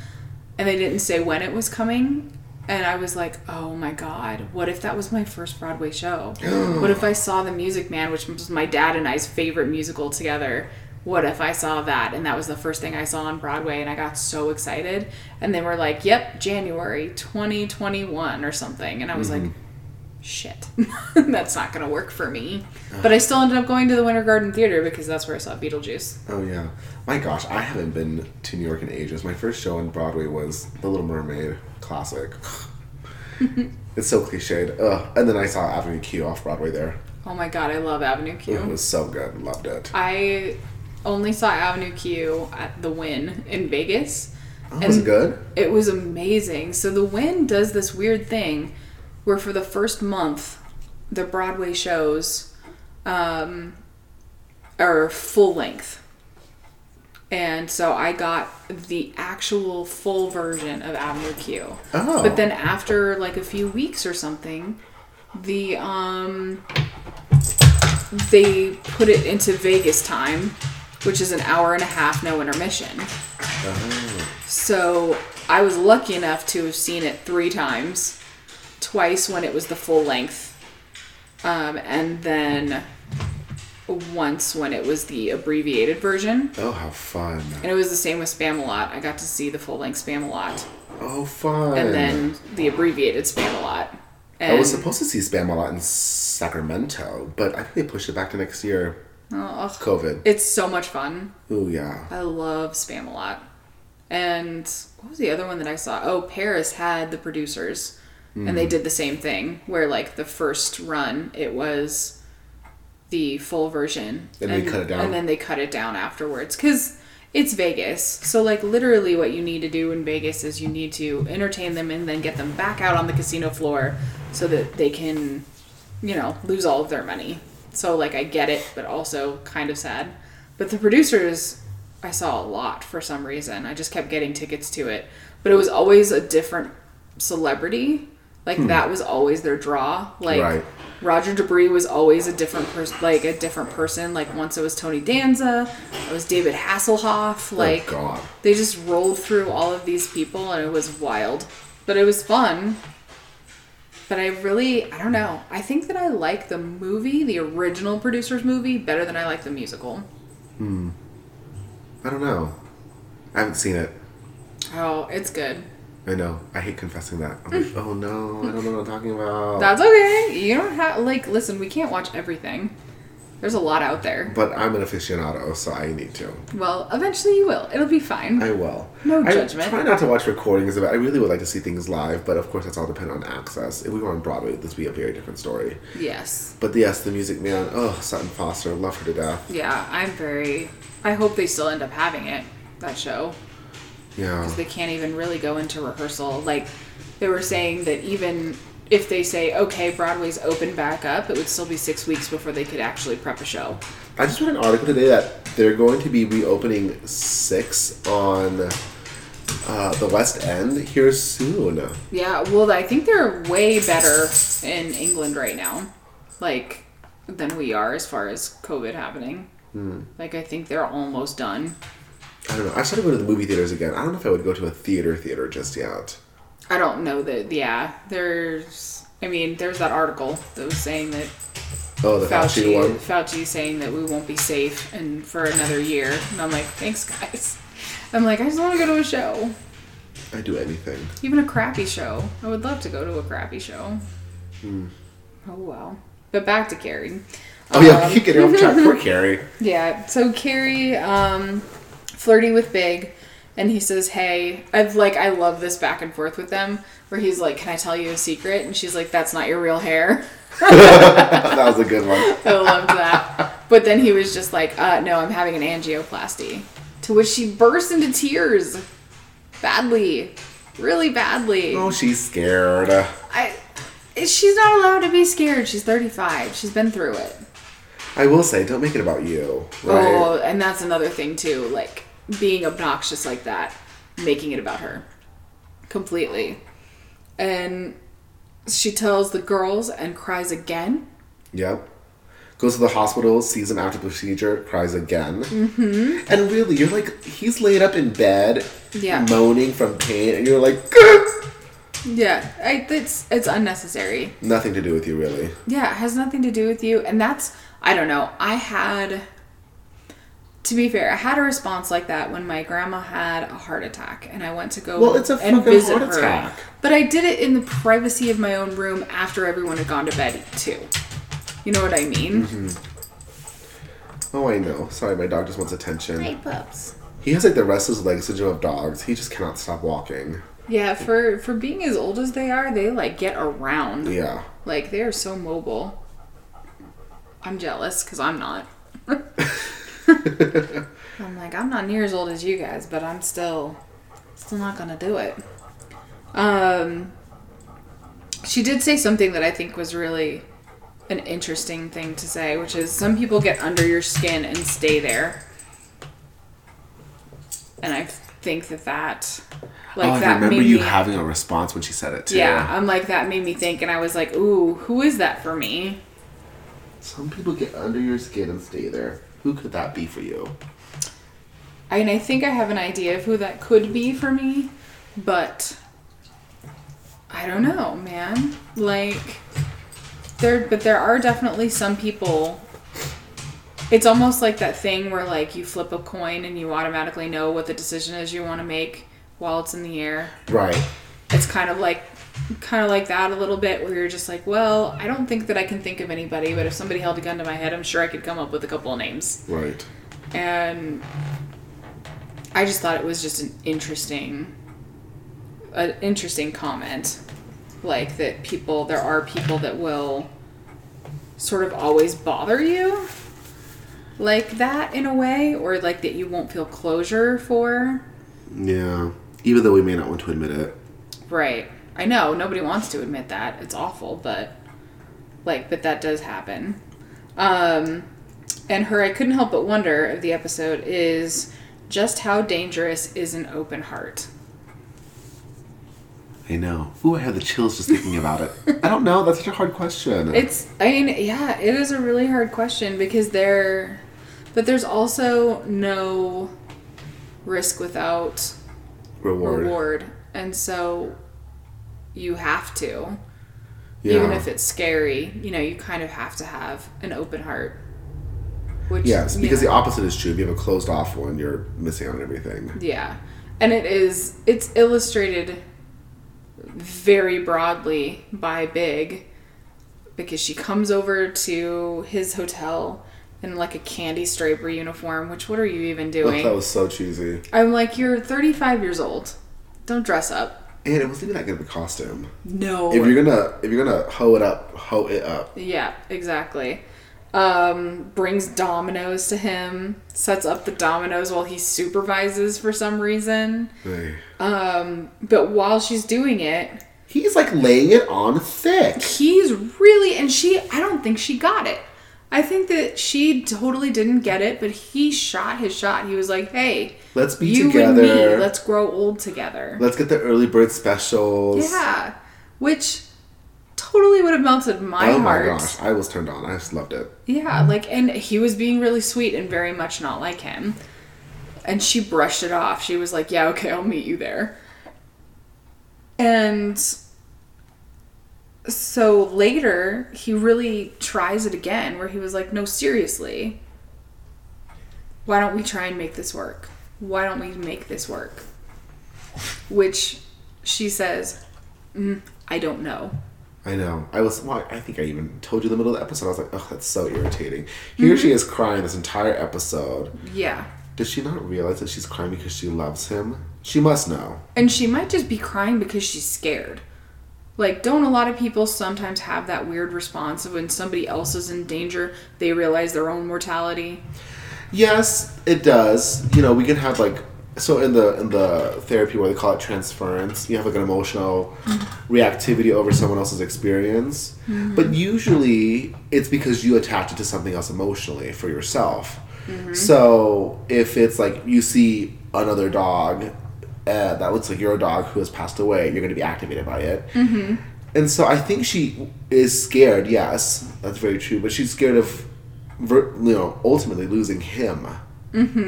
and they didn't say when it was coming. And I was like, oh my God, what if that was my first Broadway show? what if I saw The Music Man, which was my dad and I's favorite musical together? What if I saw that and that was the first thing I saw on Broadway and I got so excited? And they were like, yep, January 2021 or something. And I was like, mm-hmm. shit, that's not going to work for me. But I still ended up going to the Winter Garden Theater because that's where I saw Beetlejuice. Oh yeah, my gosh, I haven't been to New York in ages. My first show on Broadway was The Little Mermaid, classic. it's so cliched. Ugh. And then I saw Avenue Q off Broadway there. Oh my god, I love Avenue Q. It was so good. Loved it. I only saw Avenue Q at the Wynn in Vegas. Oh, was it good? It was amazing. So the Wynn does this weird thing where for the first month, the Broadway shows um, are full length. And so I got the actual full version of Avenue Q. Oh. But then after like a few weeks or something, the um they put it into Vegas time, which is an hour and a half, no intermission. Oh. So I was lucky enough to have seen it three times, twice when it was the full length, um, and then once when it was the abbreviated version. Oh, how fun! And it was the same with Spamalot. I got to see the full length Spamalot, Oh, fun! and then the abbreviated Spamalot. I And I was supposed to see Spamalot in Sacramento, but I think they pushed it back to next year. oh, COVID. it's so much fun. Oh yeah. I love Spamalot. And what was the other one that I saw? Oh, Paris had the producers, and Mm. they did the same thing where like the first run it was the full version, And they cut it down? and then they cut it down afterwards because it's Vegas. So like literally, what you need to do in Vegas is you need to entertain them and then get them back out on the casino floor so that they can, you know, lose all of their money. So like I get it, but also kind of sad. But the producers, I saw a lot for some reason. I just kept getting tickets to it, but it was always a different celebrity. Like hmm. that was always their draw. Like Right. Roger De Bris was always a different person, like a different person. Like once it was Tony Danza, it was David Hasselhoff. Like oh God. they just rolled through all of these people, and it was wild. But it was fun. But I really, I don't know. I think that I like the movie, the original producers movie, better than I like the musical. Hmm. I don't know. I haven't seen it. Oh, it's good. I know. I hate confessing that. I'm like, oh no, I don't know what I'm talking about. That's okay. You don't have like listen. We can't watch everything. There's a lot out there. But I'm an aficionado, so I need to. Well, eventually you will. It'll be fine. I will. No I judgment. try not to watch recordings of it. I really would like to see things live, but of course that's all dependent on access. If we were on Broadway, this would be a very different story. yes. But yes, the Music Man. Oh, Sutton Foster, love her to death. Yeah, I'm very. I hope they still end up having it that show. Yeah. Because they can't even really go into rehearsal. Like they were saying that even if they say okay, Broadway's open back up, it would still be six weeks before they could actually prep a show. I just read an article today that they're going to be reopening six on uh, the West End here soon. Yeah, well, I think they're way better in England right now, like than we are as far as COVID happening. Like I think they're almost done. I don't know. I started going to the movie theaters again. I don't know if I would go to a theater theater just yet. I don't know that. Yeah, there's. I mean, there's that article that was saying that Oh, the Fauci, Fauci, one. Fauci saying that we won't be safe and for another year. And I'm like, thanks, guys. I'm like, I just want to go to a show, I do anything. even a crappy show. I would love to go to a crappy show. Hmm. Oh well. But back to Carrie. Oh yeah, keep getting off track. for Carrie. Yeah. So Carrie, um, flirting with Big, and he says, "Hey, I've like I love this back and forth with them, where he's like, "Can I tell you a secret?" And she's like, "That's not your real hair." that was a good one. I loved that. But then he was just like, uh, "No, I'm having an angioplasty," to which she burst into tears, badly, really badly. Oh, she's scared. I. She's not allowed to be scared. She's 35. She's been through it. I will say, don't make it about you, right? Oh, and that's another thing too. Like being obnoxious like that, making it about her completely. And she tells the girls and cries again. Yep. Goes to the hospital, sees him after the procedure, cries again. Mm-hmm. And really, you're like, he's laid up in bed, Yeah. moaning from pain, and you're like, Yeah, I, it's it's unnecessary. nothing to do with you, really. Yeah, it has nothing to do with you. And that's I don't know. I had to be fair, I had a response like that when my grandma had a heart attack and I went to go Well, it's a and fucking visit heart her. attack. But I did it in the privacy of my own room after everyone had gone to bed too. You know what I mean? Mm-hmm. Oh, I know. Sorry, my dog just wants attention. pups. He has like the restless leg syndrome of dogs. He just cannot stop walking. Yeah, for for being as old as they are, they like get around. Yeah. Like they are so mobile. I'm jealous because I'm not. I'm like I'm not near as old as you guys, but I'm still still not gonna do it. Um, she did say something that I think was really an interesting thing to say, which is some people get under your skin and stay there, and I think that that like oh, I remember made you me, having a response when she said it too. yeah, I'm like that made me think, and I was like, ooh, who is that for me? Some people get under your skin and stay there. Who could that be for you? I mean, I think I have an idea of who that could be for me, but I don't know, man. Like there, but there are definitely some people. It's almost like that thing where like you flip a coin and you automatically know what the decision is you want to make while it's in the air. Right. It's kind of like kind of like that a little bit where you're just like, well, I don't think that I can think of anybody, but if somebody held a gun to my head, I'm sure I could come up with a couple of names Right. and I just thought it was just an interesting, an interesting comment, like that people there are people that will sort of always bother you, like that in a way, or like that you won't feel closure for. Yeah. Even though we may not want to admit it. Right. I know nobody wants to admit that. It's awful, but like but that does happen. Um and her I couldn't help but wonder of the episode is just how dangerous is an open heart. I know. Ooh, I have the chills just thinking about it. I don't know. That's such a hard question. It's I mean, yeah, it is a really hard question because there but there's also no risk without reward. reward. And so you have to. Yeah. even if it's scary, you know, you kind of have to have an open heart. Which yes, because the opposite is true. If you have a closed off one, you're missing out on everything. yeah, and it is it's illustrated very broadly by Big because she comes over to his hotel in like a candy striper uniform. Which what are you even doing? that was so cheesy. I'm like, you're 35 years old. Don't dress up. And it wasn't even that good of a costume. No. If you're gonna if you're gonna hoe it up, hoe it up. Yeah, exactly. Um, brings dominoes to him, sets up the dominoes while he supervises for some reason. Hey. But while she's doing it, He's like laying it on thick. he's really and she I don't think she got it. I think that she totally didn't get it, but he shot his shot. He was like, "Hey, Let's be you together. and me, let's grow old together." Let's get the early bird specials. yeah, which totally would have melted my oh heart. Oh my gosh, I was turned on. I just loved it. Yeah, like, and he was being really sweet and very much not like him. And she brushed it off. She was like, Yeah, okay, I'll meet you there. And so later, he really tries it again, where he was like, No, seriously. Why don't we try and make this work? Why don't we make this work? Which she says, mm, I don't know. I know. I was. Well, I think I even told you in the middle of the episode. I was like, "Oh, that's so irritating." Here she is crying this entire episode. Yeah. Does she not realize that she's crying because she loves him? She must know. And she might just be crying because she's scared. Like, don't a lot of people sometimes have that weird response of when somebody else is in danger, they realize their own mortality? Yes, it does. You know, we can have like so in the in the therapy where they call it transference, you have like an emotional mm-hmm. reactivity over someone else's experience. Mm-hmm. But usually it's because you attach it to something else emotionally for yourself. Mm-hmm. So if it's like you see another dog uh, that looks like your dog who has passed away, you're going to be activated by it. And so I think she is scared. Yes, that's very true. But she's scared of, you know, ultimately losing him. Mm-hmm.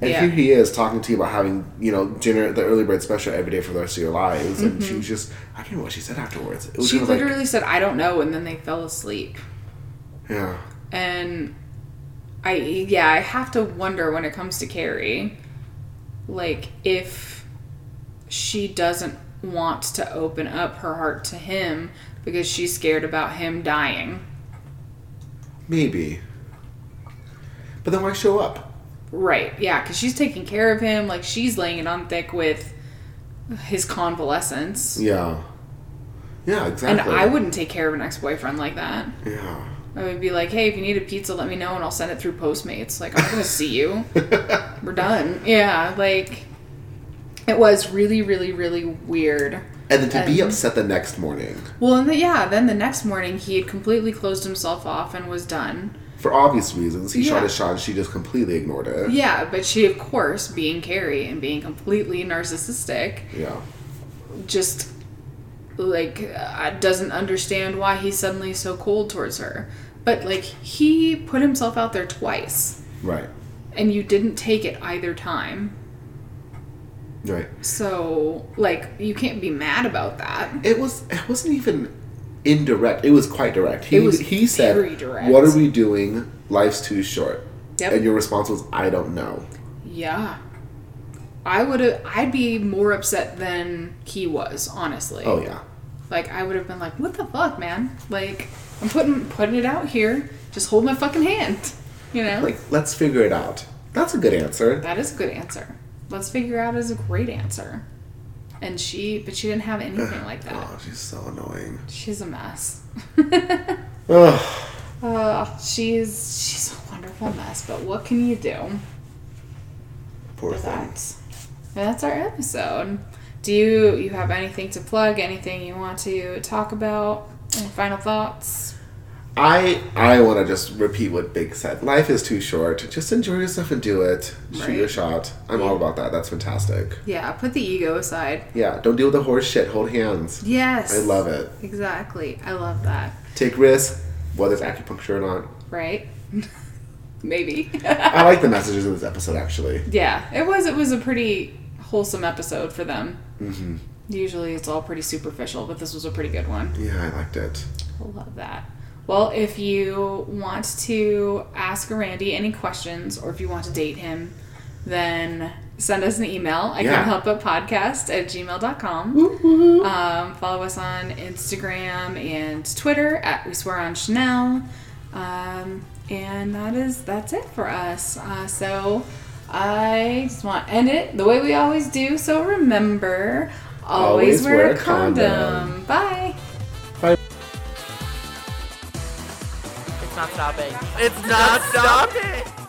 And Yeah. here he is talking to you about having, you know, dinner, the early bird special every day for the rest of your lives. And she was just, I can't remember what she said afterwards. It was She of like, literally said, I don't know, and then they fell asleep. yeah, And I, yeah, I have to wonder when it comes to Carrie, like, if she doesn't want to open up her heart to him because she's scared about him dying. maybe. But then why show up? Right. Yeah, because she's taking care of him. Like she's laying it on thick with his convalescence. Yeah. Yeah, exactly. And. I wouldn't take care of an ex boyfriend like that. Yeah. I would be like, hey, if you need a pizza, let me know and I'll send it through Postmates. Like, I'm going to see you. We're done. Yeah, like, it was really, really, really weird. And then to be upset the next morning. Well, and the, yeah, then the next morning he had completely closed himself off and was done. For obvious reasons, he shot his shot and she just completely ignored it. Yeah, but she, of course, being Carrie and being completely narcissistic, Yeah. just like uh, doesn't understand why he's suddenly so cold towards her. But like he put himself out there twice Right. and you didn't take it either time. Right. So like you can't be mad about that. It was it wasn't even indirect. It was quite direct. He It was he said, direct. "What are we doing? Life's too short." Yep. And your response was, "I don't know." Yeah. I would have I'd be more upset than he was, honestly. Oh yeah. Like I would have been like, "What the fuck, man? Like I'm putting putting it out here. Just hold my fucking hand." You know? Like, let's figure it out. That's a good answer. That is a good answer. Let's figure out is a great answer. And she, but she didn't have anything like that. Oh, she's so annoying. She's a mess. Ugh. Uh, she's she's a wonderful mess. But what can you do? Poor for thing. that? That's our episode. Do you you have anything to plug? Anything you want to talk about? Any final thoughts? I I want to just repeat what Big said. Life is too short. Just enjoy yourself and do it. Shoot your shot. I'm all about that. That's fantastic. Yeah, put the ego aside. Yeah, don't deal with the horse shit. Hold hands. Yes. I love it. Exactly. I love that. Take risks, whether it's acupuncture or not. Right? Maybe. I like the messages in this episode actually. Yeah, it was. It was a pretty wholesome episode for them. Mm-hmm. Usually, it's all pretty superficial, but this was a pretty good one. Yeah, I liked it. I love that. Well, if you want to ask Randy any questions, or if you want to date him, then send us an email. I Yeah. can help podcast at gmail.com. Um, follow us on Instagram and Twitter at We Swear on Chanel. Um, and that is that's it for us. Uh, so I just want to end it the way we always do. So remember, always, Always wear, wear a a condom. condom. Bye. Not stopping. It's not stopping.